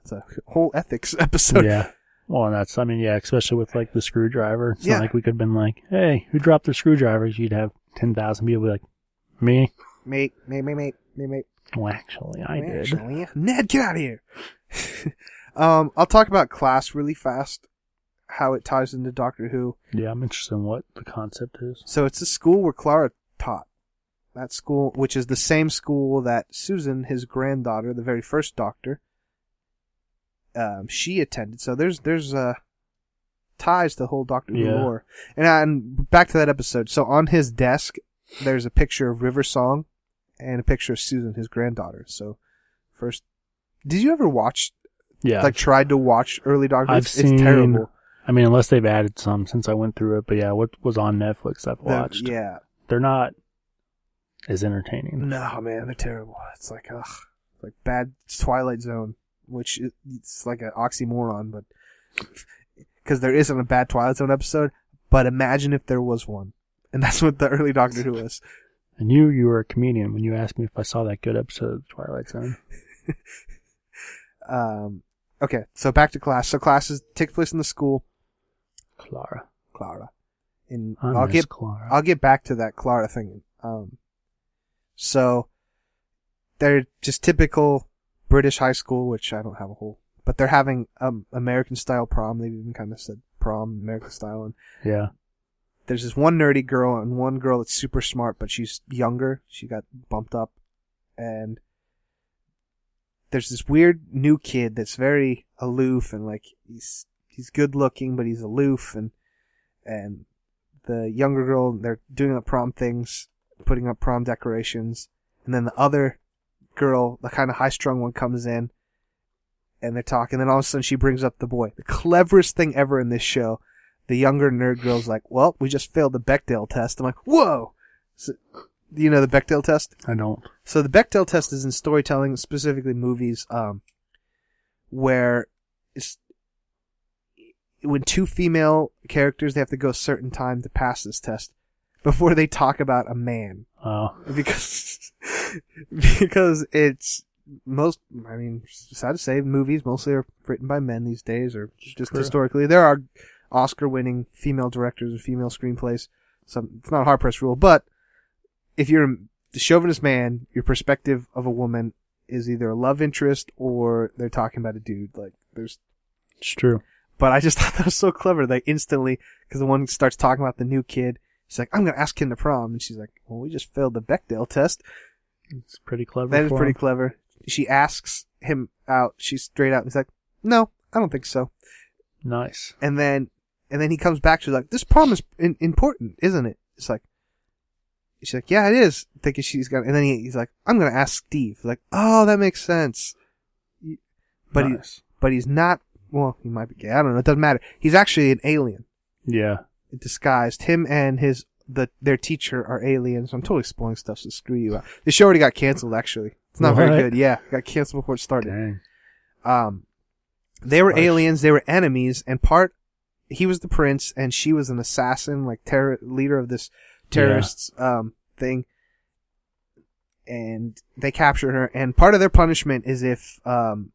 It's a whole ethics episode. yeah. Well, and that's, I mean, yeah, especially with like the screwdriver. It's Yeah. not like we could have been like, hey, who dropped the screwdrivers? You'd have 10,000 people be like, me? Mate, mate, mate, mate, mate, mate. Well, actually, I did. Actually, Ned, get out of here. um, I'll talk about class really fast. How it ties into Doctor Who. Yeah, I'm interested in what the concept is. So it's a school where Clara taught. That school, which is the same school that Susan, his granddaughter, the very first Doctor, um, she attended. So there's there's uh, ties to the whole Doctor Who Yeah. lore. And, and back to that episode. So on his desk, there's a picture of River Song and a picture of Susan, his granddaughter. So first, did you ever watch? Yeah. Like tried to watch early Doctor? I've it's, seen- it's terrible. I mean, unless they've added some since I went through it. But yeah, what was on Netflix I've watched. yeah. They're not as entertaining. No, man, they're terrible. It's like ugh, like bad Twilight Zone, which is, it's like an oxymoron, but because there isn't a bad Twilight Zone episode. But imagine if there was one, and that's what the early Doctor Who was. I knew you were a comedian when you asked me if I saw that good episode of Twilight Zone. Um, okay, so back to class. So classes takes place in the school. Clara. Clara, and I I'll get Clara. I'll get back to that Clara thing. Um, so they're just typical British high school, which I don't have a whole, but they're having um American style prom. They've even kind of said prom American style, and yeah. there's this one nerdy girl and one girl that's super smart, but she's younger. She got bumped up, and there's this weird new kid that's very aloof and like he's he's good looking, but he's aloof, and and the younger girl they're doing the prom things, putting up prom decorations, and then the other girl, the kind of high strung one, comes in. And they're talking, and all of a sudden she brings up the boy. The cleverest thing ever in this show the younger nerd girl's like, "Well, we just failed the Bechdel test." I'm like, "Whoa!" So, you know the Bechdel test? I don't. So the Bechdel test is in storytelling, specifically movies, um, where it's when two female characters they have to go a certain time to pass this test before they talk about a man Oh, because because it's most I mean sad to say movies mostly are written by men these days or just True. historically there are Oscar winning female directors and female screenplays so it's not a hard press rule but if you're the chauvinist man your perspective of a woman is either a love interest or they're talking about a dude like there's it's true. but I just thought that was so clever. They instantly, because the one starts talking about the new kid. She's like, I'm going to ask him to prom. And she's like, well, we just failed the Bechdel test. It's pretty clever. That is pretty him. clever. She asks him out. She's straight out. And he's like, no, I don't think so. Nice. And then, and then he comes back. She's like, this prom is in- important, isn't it? It's like, she's like, yeah, it is. Thinking she's got, and then he, he's like, I'm going to ask Steve. Like, oh, that makes sense. But he, but he's not, well, he might be gay. I don't know. It doesn't matter. He's actually an alien. yeah. Disguised him and his the their teacher are aliens. I'm totally spoiling stuff, so screw you. Out. The show already got canceled. Actually, it's not very good. Yeah, got canceled before it started. Dang. Um, they were aliens. They were enemies, and part he was the prince, and she was an assassin, like terror leader of this terrorists um thing. And they captured her, and part of their punishment is if um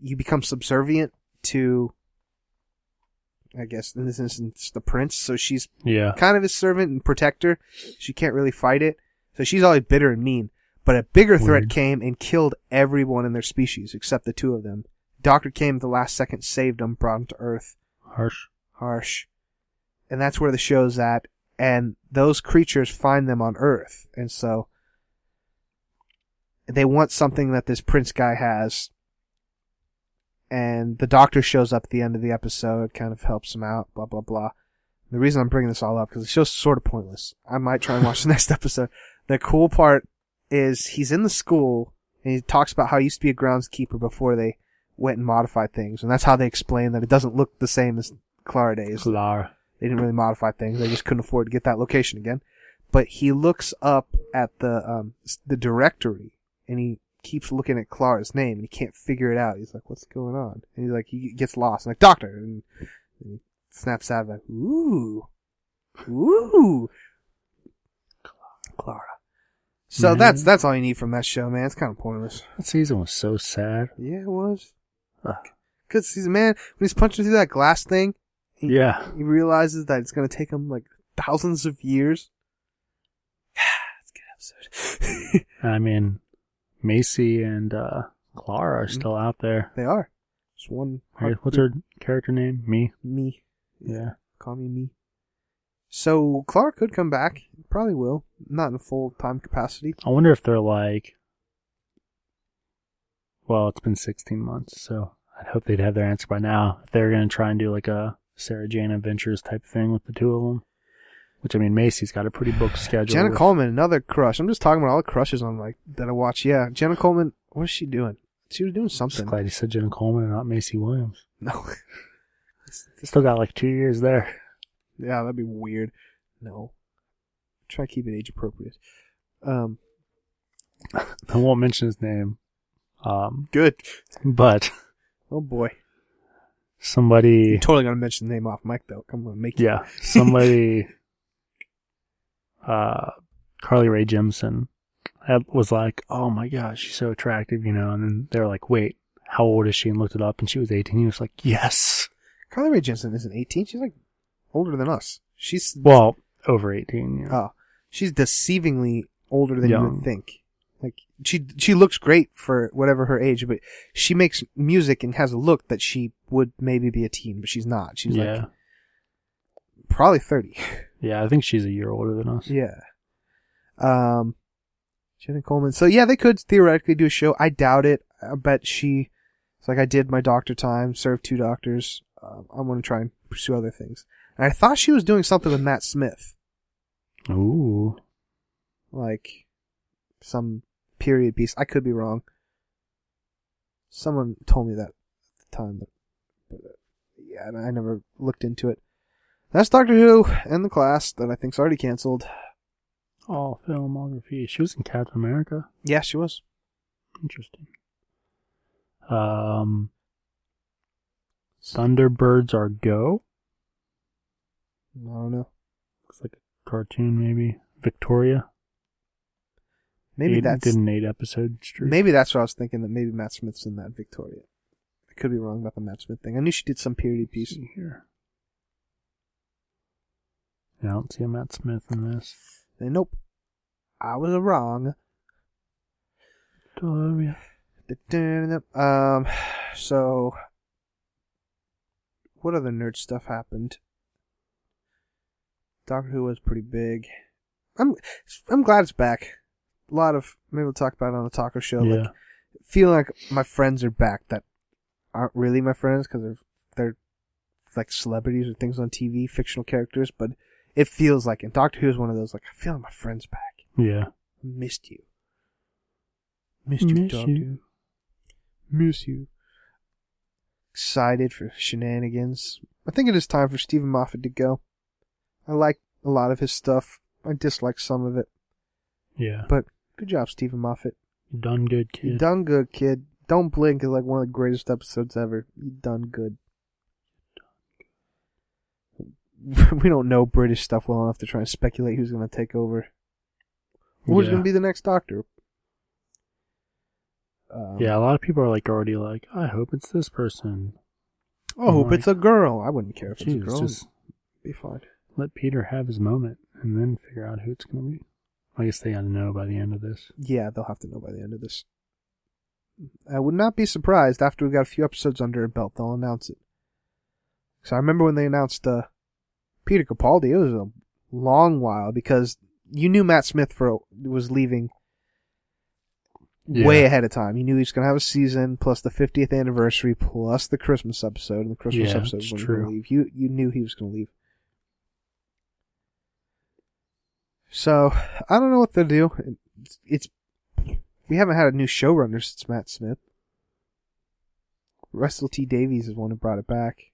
you become subservient to, I guess in this instance, the prince. So she's Yeah. kind of his servant and protector. She can't really fight it. So she's always bitter and mean. But a bigger threat Weird. came and killed everyone in their species except the two of them. Doctor came at the last second, saved them, brought them to Earth. Harsh. Harsh. And that's where the show's at. And those creatures find them on Earth. And so they want something that this prince guy has. And the doctor shows up at the end of the episode, kind of helps him out, blah, blah, blah. The reason I'm bringing this all up, because the show's sort of pointless. I might try and watch the next episode. The cool part is he's in the school, and he talks about how he used to be a groundskeeper before they went and modified things. And that's how they explain that it doesn't look the same as Clara Days. Clara. They didn't really modify things. They just couldn't afford to get that location again. But he looks up at the um the directory and he keeps looking at Clara's name and he can't figure it out. He's like, "What's going on?" And he's like, he gets lost. I'm like, "Doctor," and, and he snaps out of it. Ooh, ooh, Clara. So Man. that's that's all you need from that show, man. It's kind of pointless. That season was so sad. Yeah, it was. Ugh. Cause he's a man when he's punching through that glass thing. He, Yeah. he realizes that it's gonna take him like thousands of years. it's a good episode. I mean, Maisie and uh, Clara are still out there. they are. Just one. What's her character name? Me. Me. Yeah. Call me me. So Clara could come back. Probably will. Not in full time capacity. I wonder if they're like. Well, it's been 16 months, so I'd hope they'd have their answer by now. If they're going to try and do like a Sarah Jane Adventures type thing with the two of them. Which, I mean, Maisie's got a pretty booked schedule. Jenna with- Coleman, another crush. I'm just talking about all the crushes on like that I watch. Yeah, Jenna Coleman. What is she doing? She was doing Just something. glad you said Jenna Coleman and not Maisie Williams. No. Still got like two years there. Yeah, that'd be weird. No. Try to keep it age appropriate. Um, I won't mention his name. Um, good. but Oh boy. somebody, You're totally gonna mention the name off mic though. I'm gonna make yeah, somebody, uh, Carly Rae Jepsen had- was like, "Oh my gosh, she's so attractive," you know. And then they're like, "Wait, how old is she?" And looked it up, and she was 18. He was like, "Yes." Carly Rae Jepsen isn't 18. She's like older than us. She's Well, over 18. You know. oh, she's deceivingly older than you would think. Like she she looks great for whatever her age, but she makes music and has a look that she would maybe be a teen, but she's not. She's yeah, like probably 30. yeah. I think she's a year older than us. Yeah. Um, Jenna Coleman. So yeah, they could theoretically do a show. I doubt it. I bet she. It's like I did my doctor time, served two doctors. Um, I want to try and pursue other things. And I thought she was doing something with Matt Smith, Ooh, like some period piece. I could be wrong. Someone told me that at the time, but, but yeah, and I never looked into it. That's Doctor Who and the class that I think's already canceled. oh, filmography. She was in Captain America. Yeah, she was. Interesting. Um, Thunderbirds are go. I don't know. Looks like a cartoon, maybe. Victoria. Maybe Eight- that's did an eight episode streak. maybe that's what I was thinking. That maybe Matt Smith's in that Victoria. I could be wrong about the Matt Smith thing. I knew she did some period piece. here. I don't see a Matt Smith in this. Nope, I was wrong. Um, so what other nerd stuff happened? Doctor Who was pretty big. I'm I'm glad it's back. A lot of maybe we'll talk about it on the taco show. Yeah. Like feeling like my friends are back that aren't really my friends because they're they're like celebrities or things on TV, fictional characters. But it feels like, and Doctor Who is one of those. Like I feel like my friends back. yeah. Missed you. Missed you, Miss Doctor. you. Miss you. Excited for shenanigans. I think it is time for Steven Moffat to go. I like a lot of his stuff. I dislike some of it. Yeah. But good job, Steven Moffat. You done good, You kid. done good, kid. Don't blink is like one of the greatest episodes ever. You done good. we don't know British stuff well enough to try and speculate who's going to take over. Who's Yeah. going to be the next Doctor? Um, Yeah, a lot of people are like already like, I hope it's this person. Oh, I hope Like- it's a girl. I wouldn't care if it's a girl. just be fine. let Peter have his moment and then figure out who it's gonna be. I guess they gotta know by the end of this. Yeah, they'll have to know by the end of this. I would not be surprised after we've got a few episodes under our belt, they'll announce it. Because I remember when they announced uh, Peter Capaldi, it was a long while because you knew Matt Smith for was leaving way ahead of time. You knew he was going to have a season plus the 50th anniversary plus the Christmas episode, and the Christmas Yeah, episode was going to leave. You you knew he was going to leave. So I don't know what they'll do. It's, it's we haven't had a new showrunner since Matt Smith. Russell T Davies is the one who brought it back.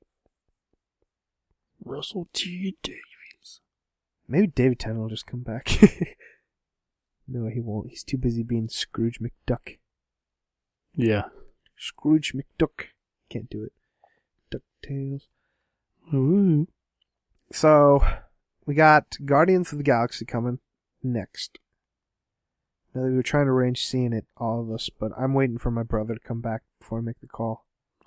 Russell T. Davies. Maybe David Tennant will just come back. no, he won't. He's too busy being Scrooge McDuck. Yeah. Scrooge McDuck. Can't do it. DuckTales. Ooh. So, we got Guardians of the Galaxy coming next. Now, we were trying to arrange seeing it, all of us, but I'm waiting for my brother to come back before I make the call.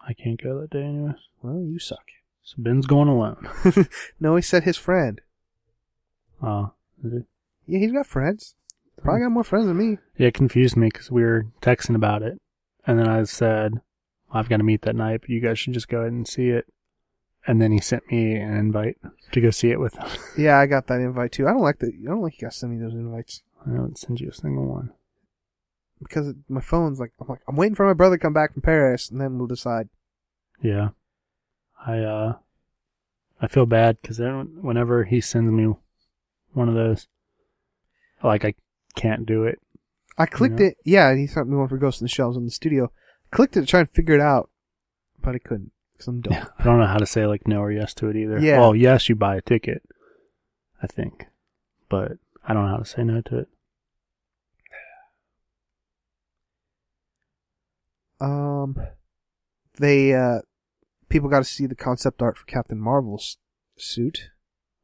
I can't go that day anyways. Well, you suck. So Ben's going alone. no, he said his friend. Oh. is it? Yeah, he's got friends. Hmm. Probably got more friends than me. Yeah, it confused me because we were texting about it. And then I said, I've got to meet that night, but you guys should just go ahead and see it. And then he sent me an invite to go see it with him. Yeah, I got that invite too. I don't like the. I don't like you guys send me those invites I don't send you a single one. because my phone's like. I'm like I'm waiting for my brother to come back from Paris, and then we'll decide. Yeah. I, uh, I feel bad because whenever he sends me one of those, like I can't do it. I clicked Yeah. it. Yeah, he sent me one for Ghost in the Shells in the studio. Clicked it to try and figure it out, but I couldn't because I'm dumb. I don't know how to say like no or yes to it either. Yeah. Well, yes, you buy a ticket, I think, but I don't know how to say no to it. Um, they uh, people got to see the concept art for Captain Marvel's suit.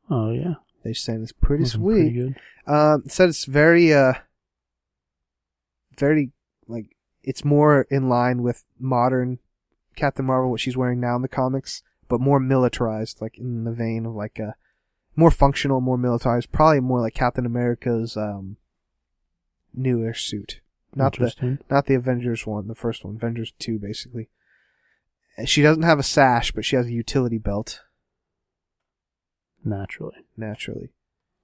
Oh yeah, They saying it's pretty Looking sweet. Pretty good. Um, said it's very uh, very like it's more in line with modern Captain Marvel, what she's wearing now in the comics, but more militarized, like in the vein of like a more functional, more militarized, probably more like Captain America's um newer suit. Not the not the Avengers one, the first one, Avengers two, basically. She doesn't have a sash, but she has a utility belt. Naturally, Naturally,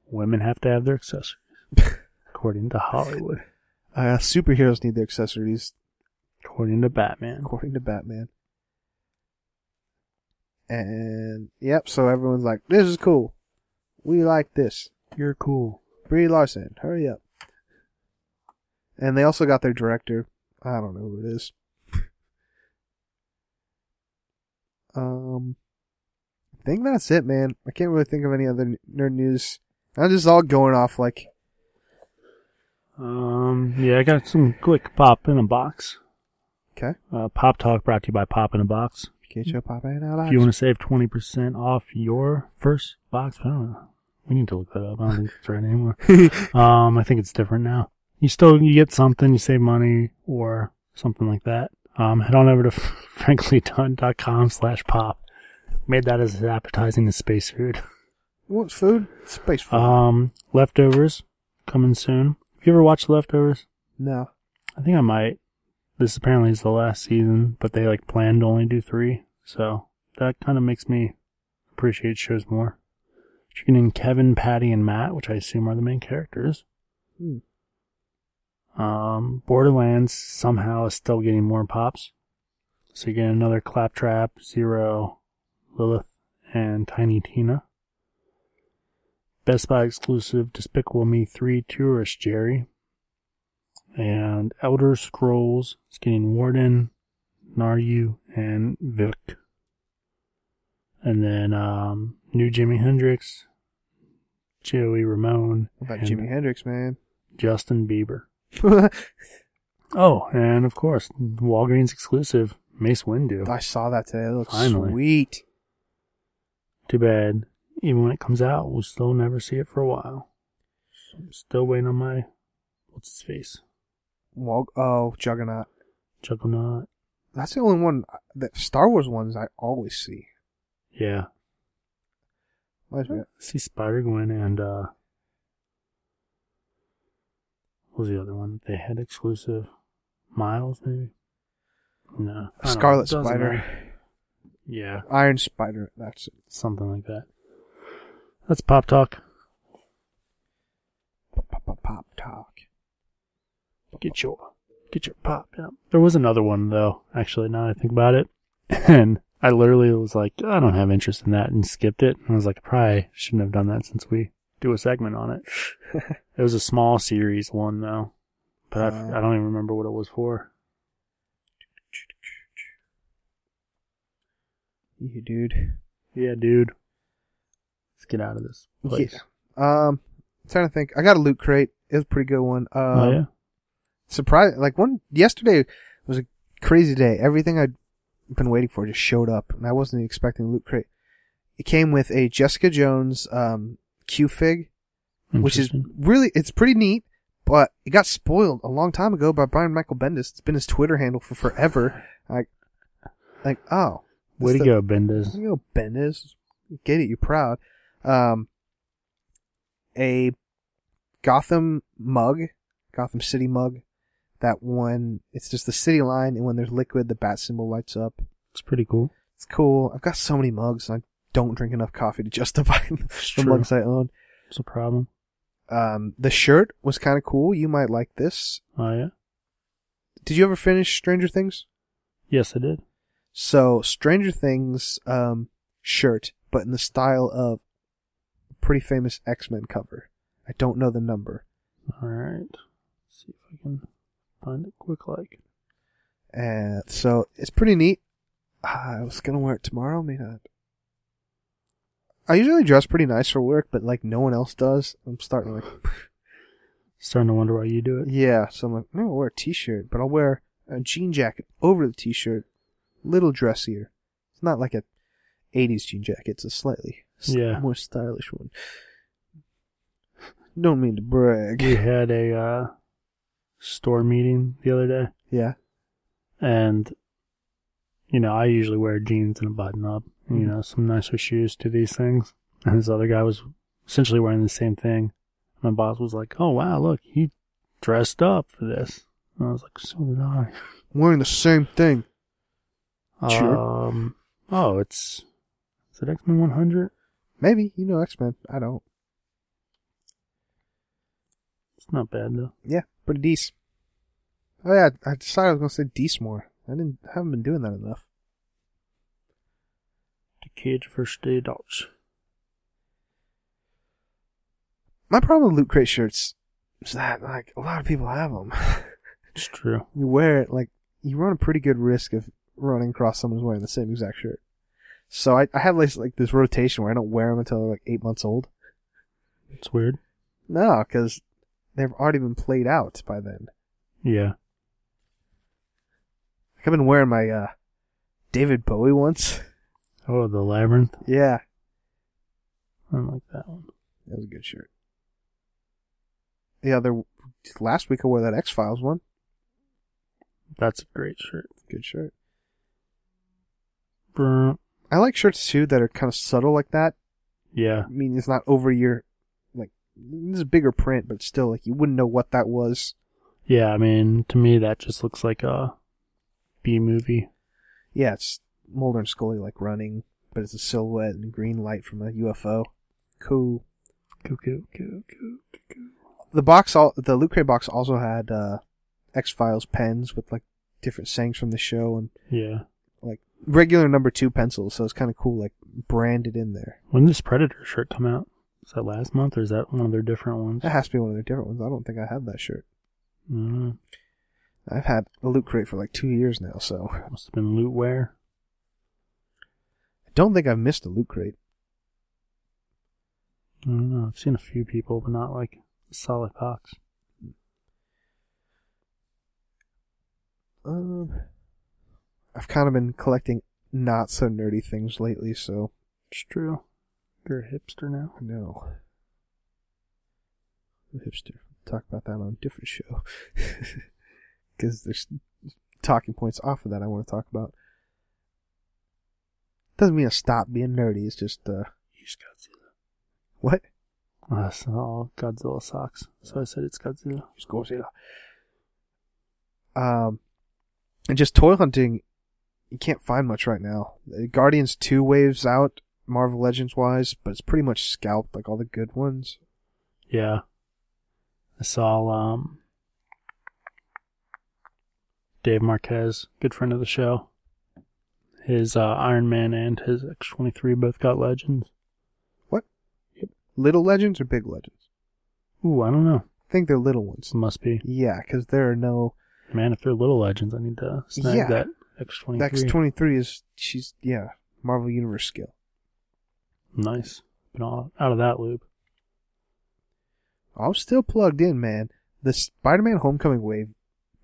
women have to have their accessories, according to Hollywood, uh, superheroes need their accessories, according to Batman. according to Batman. And yep, so everyone's like, "This is cool. We like this." You're cool. Brie Larson, hurry up. And they also got their director. I don't know who it is. Um, I think that's it, man. I can't really think of any other nerd news. I'm just all going off like, Um, yeah, I got some quick pop in a box. okay, Uh, pop talk brought to you by Pop in a Box. get your pop in out. If you want to save 20% off your first box, I don't know. We need to look that up. I don't think it's right anymore. um, I think it's different now. You still, you get something, you save money or something like that. Um, head on over to franklydone.com slash pop. Made that as appetizing as space food. Want food? Space food. Um, leftovers coming soon. Have you ever watched Leftovers? no. I think I might. This apparently is the last season, but they like planned to only do three, so that kind of makes me appreciate shows more. You're getting Kevin, Patty, and Matt, which I assume are the main characters. Hmm. Um, Borderlands somehow is still getting more pops. So you get another Claptrap, Zero, Lilith, and Tiny Tina. Best Buy exclusive Despicable Me 3 Tourist Jerry. And Elder Scrolls is getting Warden, Naryu, and Vic. And then um, new Jimi Hendrix, Joey Ramone, What about Jimi Hendrix, man? Justin Bieber. Oh, and of course, Walgreens exclusive Mace Windu. I saw that today. It looks Finally. sweet. Too bad. Even when it comes out, we'll still never see it for a while. So I'm still waiting on my what's his face Wal- oh, Juggernaut. Juggernaut. That's the only one that Star Wars ones I always see. Yeah, Why is that? see Spider Gwen and uh, what was the other one that they had exclusive? Miles maybe. No. Scarlet Spider, matter. Yeah, Iron Spider. That's it. something like that. That's pop talk. Pop, pop, pop, pop talk. Get your get your pop. Yeah. There was another one though. Actually, now that I think about it, and I literally was like, I don't have interest in that, and skipped it. And I was like, I probably shouldn't have done that since we do a segment on it. it was a small series one though, but I, Uh. I don't even remember what it was for. You dude. Yeah, dude. Let's get out of this place. Um, I'm trying to think. I got a loot crate. It was a pretty good one. Um, oh yeah. surprise like one yesterday was a crazy day everything i'd been waiting for just showed up and i wasn't expecting loot crate it came with a jessica jones um q fig which is really it's pretty neat but it got spoiled a long time ago by brian michael bendis. It's been his twitter handle for forever. Like like oh way to that's go, Bendis. the- you know bendis. Get it you're proud. Um a gotham mug gotham city mug that one it's just the city line and when there's liquid the bat symbol lights up. It's pretty cool. it's cool. I've got so many mugs i don't drink enough coffee to justify It's the true. mugs i own It's a problem. um the shirt was kind of cool you might like this Oh yeah. did you ever finish stranger things Yes, I did. so stranger things um shirt but in the style of a pretty famous x-men cover i don't know the number All right. see if I can find it quick. Like. And so it's pretty neat. Ah, I was gonna wear it tomorrow, may not. I usually dress pretty nice for work, but like no one else does. I'm starting to like, Starting to wonder why you do it. yeah. So I'm like, maybe I'll wear a t-shirt, but I'll wear a jean jacket over the t-shirt, little dressier. It's not like a '80s jean jacket. It's a slightly Yeah. more stylish one. Don't mean to brag. We had a uh, store meeting the other day, Yeah. and you know I usually wear jeans and a button up, and, you Mhm. know some nicer shoes to these things. And this other guy was essentially wearing the same thing. My boss was like, "Oh wow, look, he dressed up for this." And I was like, "So did I." Wearing the same thing. Sure. Um. Oh, it's is it X Men 100? Maybe you know X-Men. I don't. It's not bad though. Yeah, pretty decent. Oh yeah, I decided I was gonna say decent more. I didn't haven't been doing that enough. The kids versus the adults. My problem with loot crate shirts is that like a lot of people have them. It's true. you wear it like you run a pretty good risk of running across someone who's wearing the same exact shirt. So I, I have like, like this rotation where I don't wear them until they're like eight months old. It's weird. No, because they've already been played out by then. Yeah. Like, I've been wearing my uh, David Bowie once. Oh, the labyrinth. yeah, I don't like that one. that was a good shirt. The other last week I wore that X Files one. That's a great shirt. Good shirt. Brr. I like shirts too that are kind of subtle like that. Yeah. I mean, it's not over your like this is bigger print, but still like you wouldn't know what that was. Yeah, I mean, to me, that just looks like a B movie. Yeah, it's Mulder and Scully like running, but it's a silhouette and green light from a UFO. Cool. Cuckoo, cuckoo, cuckoo. The box, all the Loot Crate box also had uh, X Files pens with like different sayings from the show and Yeah. Like regular number two pencils. So it's kind of cool, like branded in there. When did this Predator shirt come out? Is that last month or is that one of their different ones? That has to be one of their different ones. I don't think I have that shirt. Mm, I've had a Loot Crate for like two years now, so must have been loot wear. Don't think I've missed a Loot Crate. I don't know. I've seen a few people, but not like a solid box. Um, I've kind of been collecting not so nerdy things lately, so It's true. You're a hipster now. no. I'm a hipster. Talk about that on a different show. Because there's talking points off of that I want to talk about. Doesn't mean to stop being nerdy. It's just uh, Use Godzilla. what? Uh, so all Godzilla socks. So I said it's Godzilla. Just Godzilla. Um, and just toy hunting. You can't find much right now. Uh, Guardians two waves out, Marvel Legends wise, but it's pretty much scalped like all the good ones. Yeah. I saw um Dave Marquez, good friend of the show. His uh, Iron Man and his X twenty three both got legends. What? Yep. Little legends or big legends? Ooh, I don't know. I think they're little ones. Must be. Yeah, because there are no. Man, if they're little legends, I need to snag Yeah. that X twenty X three. twenty three is she's yeah Marvel Universe skill. Nice. Been all out of that loop. I'm still plugged in, man. The Spider-Man Homecoming wave,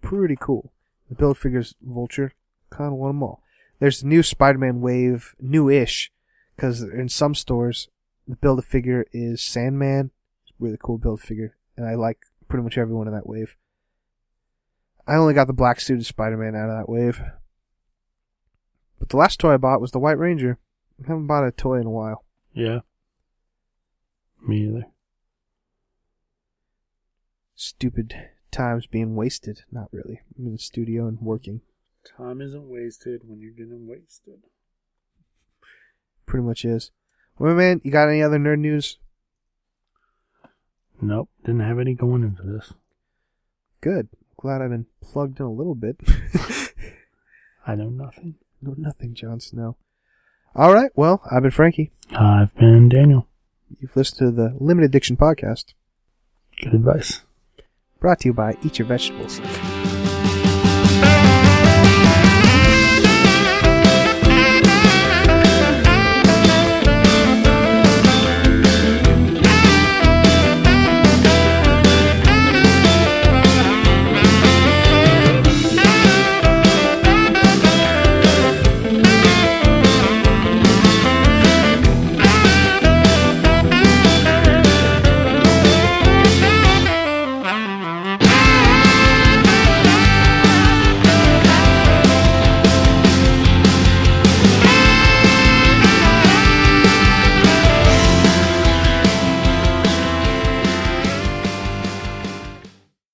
pretty cool. The build figures Vulture, kind of want them all. There's a new Spider-Man wave, new-ish, because in some stores the build a figure is Sandman, really cool build figure, and I like pretty much everyone in that wave. I only got the black suited Spider-Man out of that wave. But the last toy I bought was the White Ranger. I haven't bought a toy in a while. Yeah. Me either. Stupid times being wasted. Not really. I'm in the studio and working. Time isn't wasted when you're getting wasted. Pretty much is. Well, man, you got any other nerd news? Nope. Didn't have any going into this. Good. Glad I've been plugged in a little bit. I know nothing. no, nothing, Jon Snow. All right. Well, I've been Frankie. I've been Daniel. You've listened to the Limited Edition podcast, Good advice. brought to you by Eat Your Vegetables.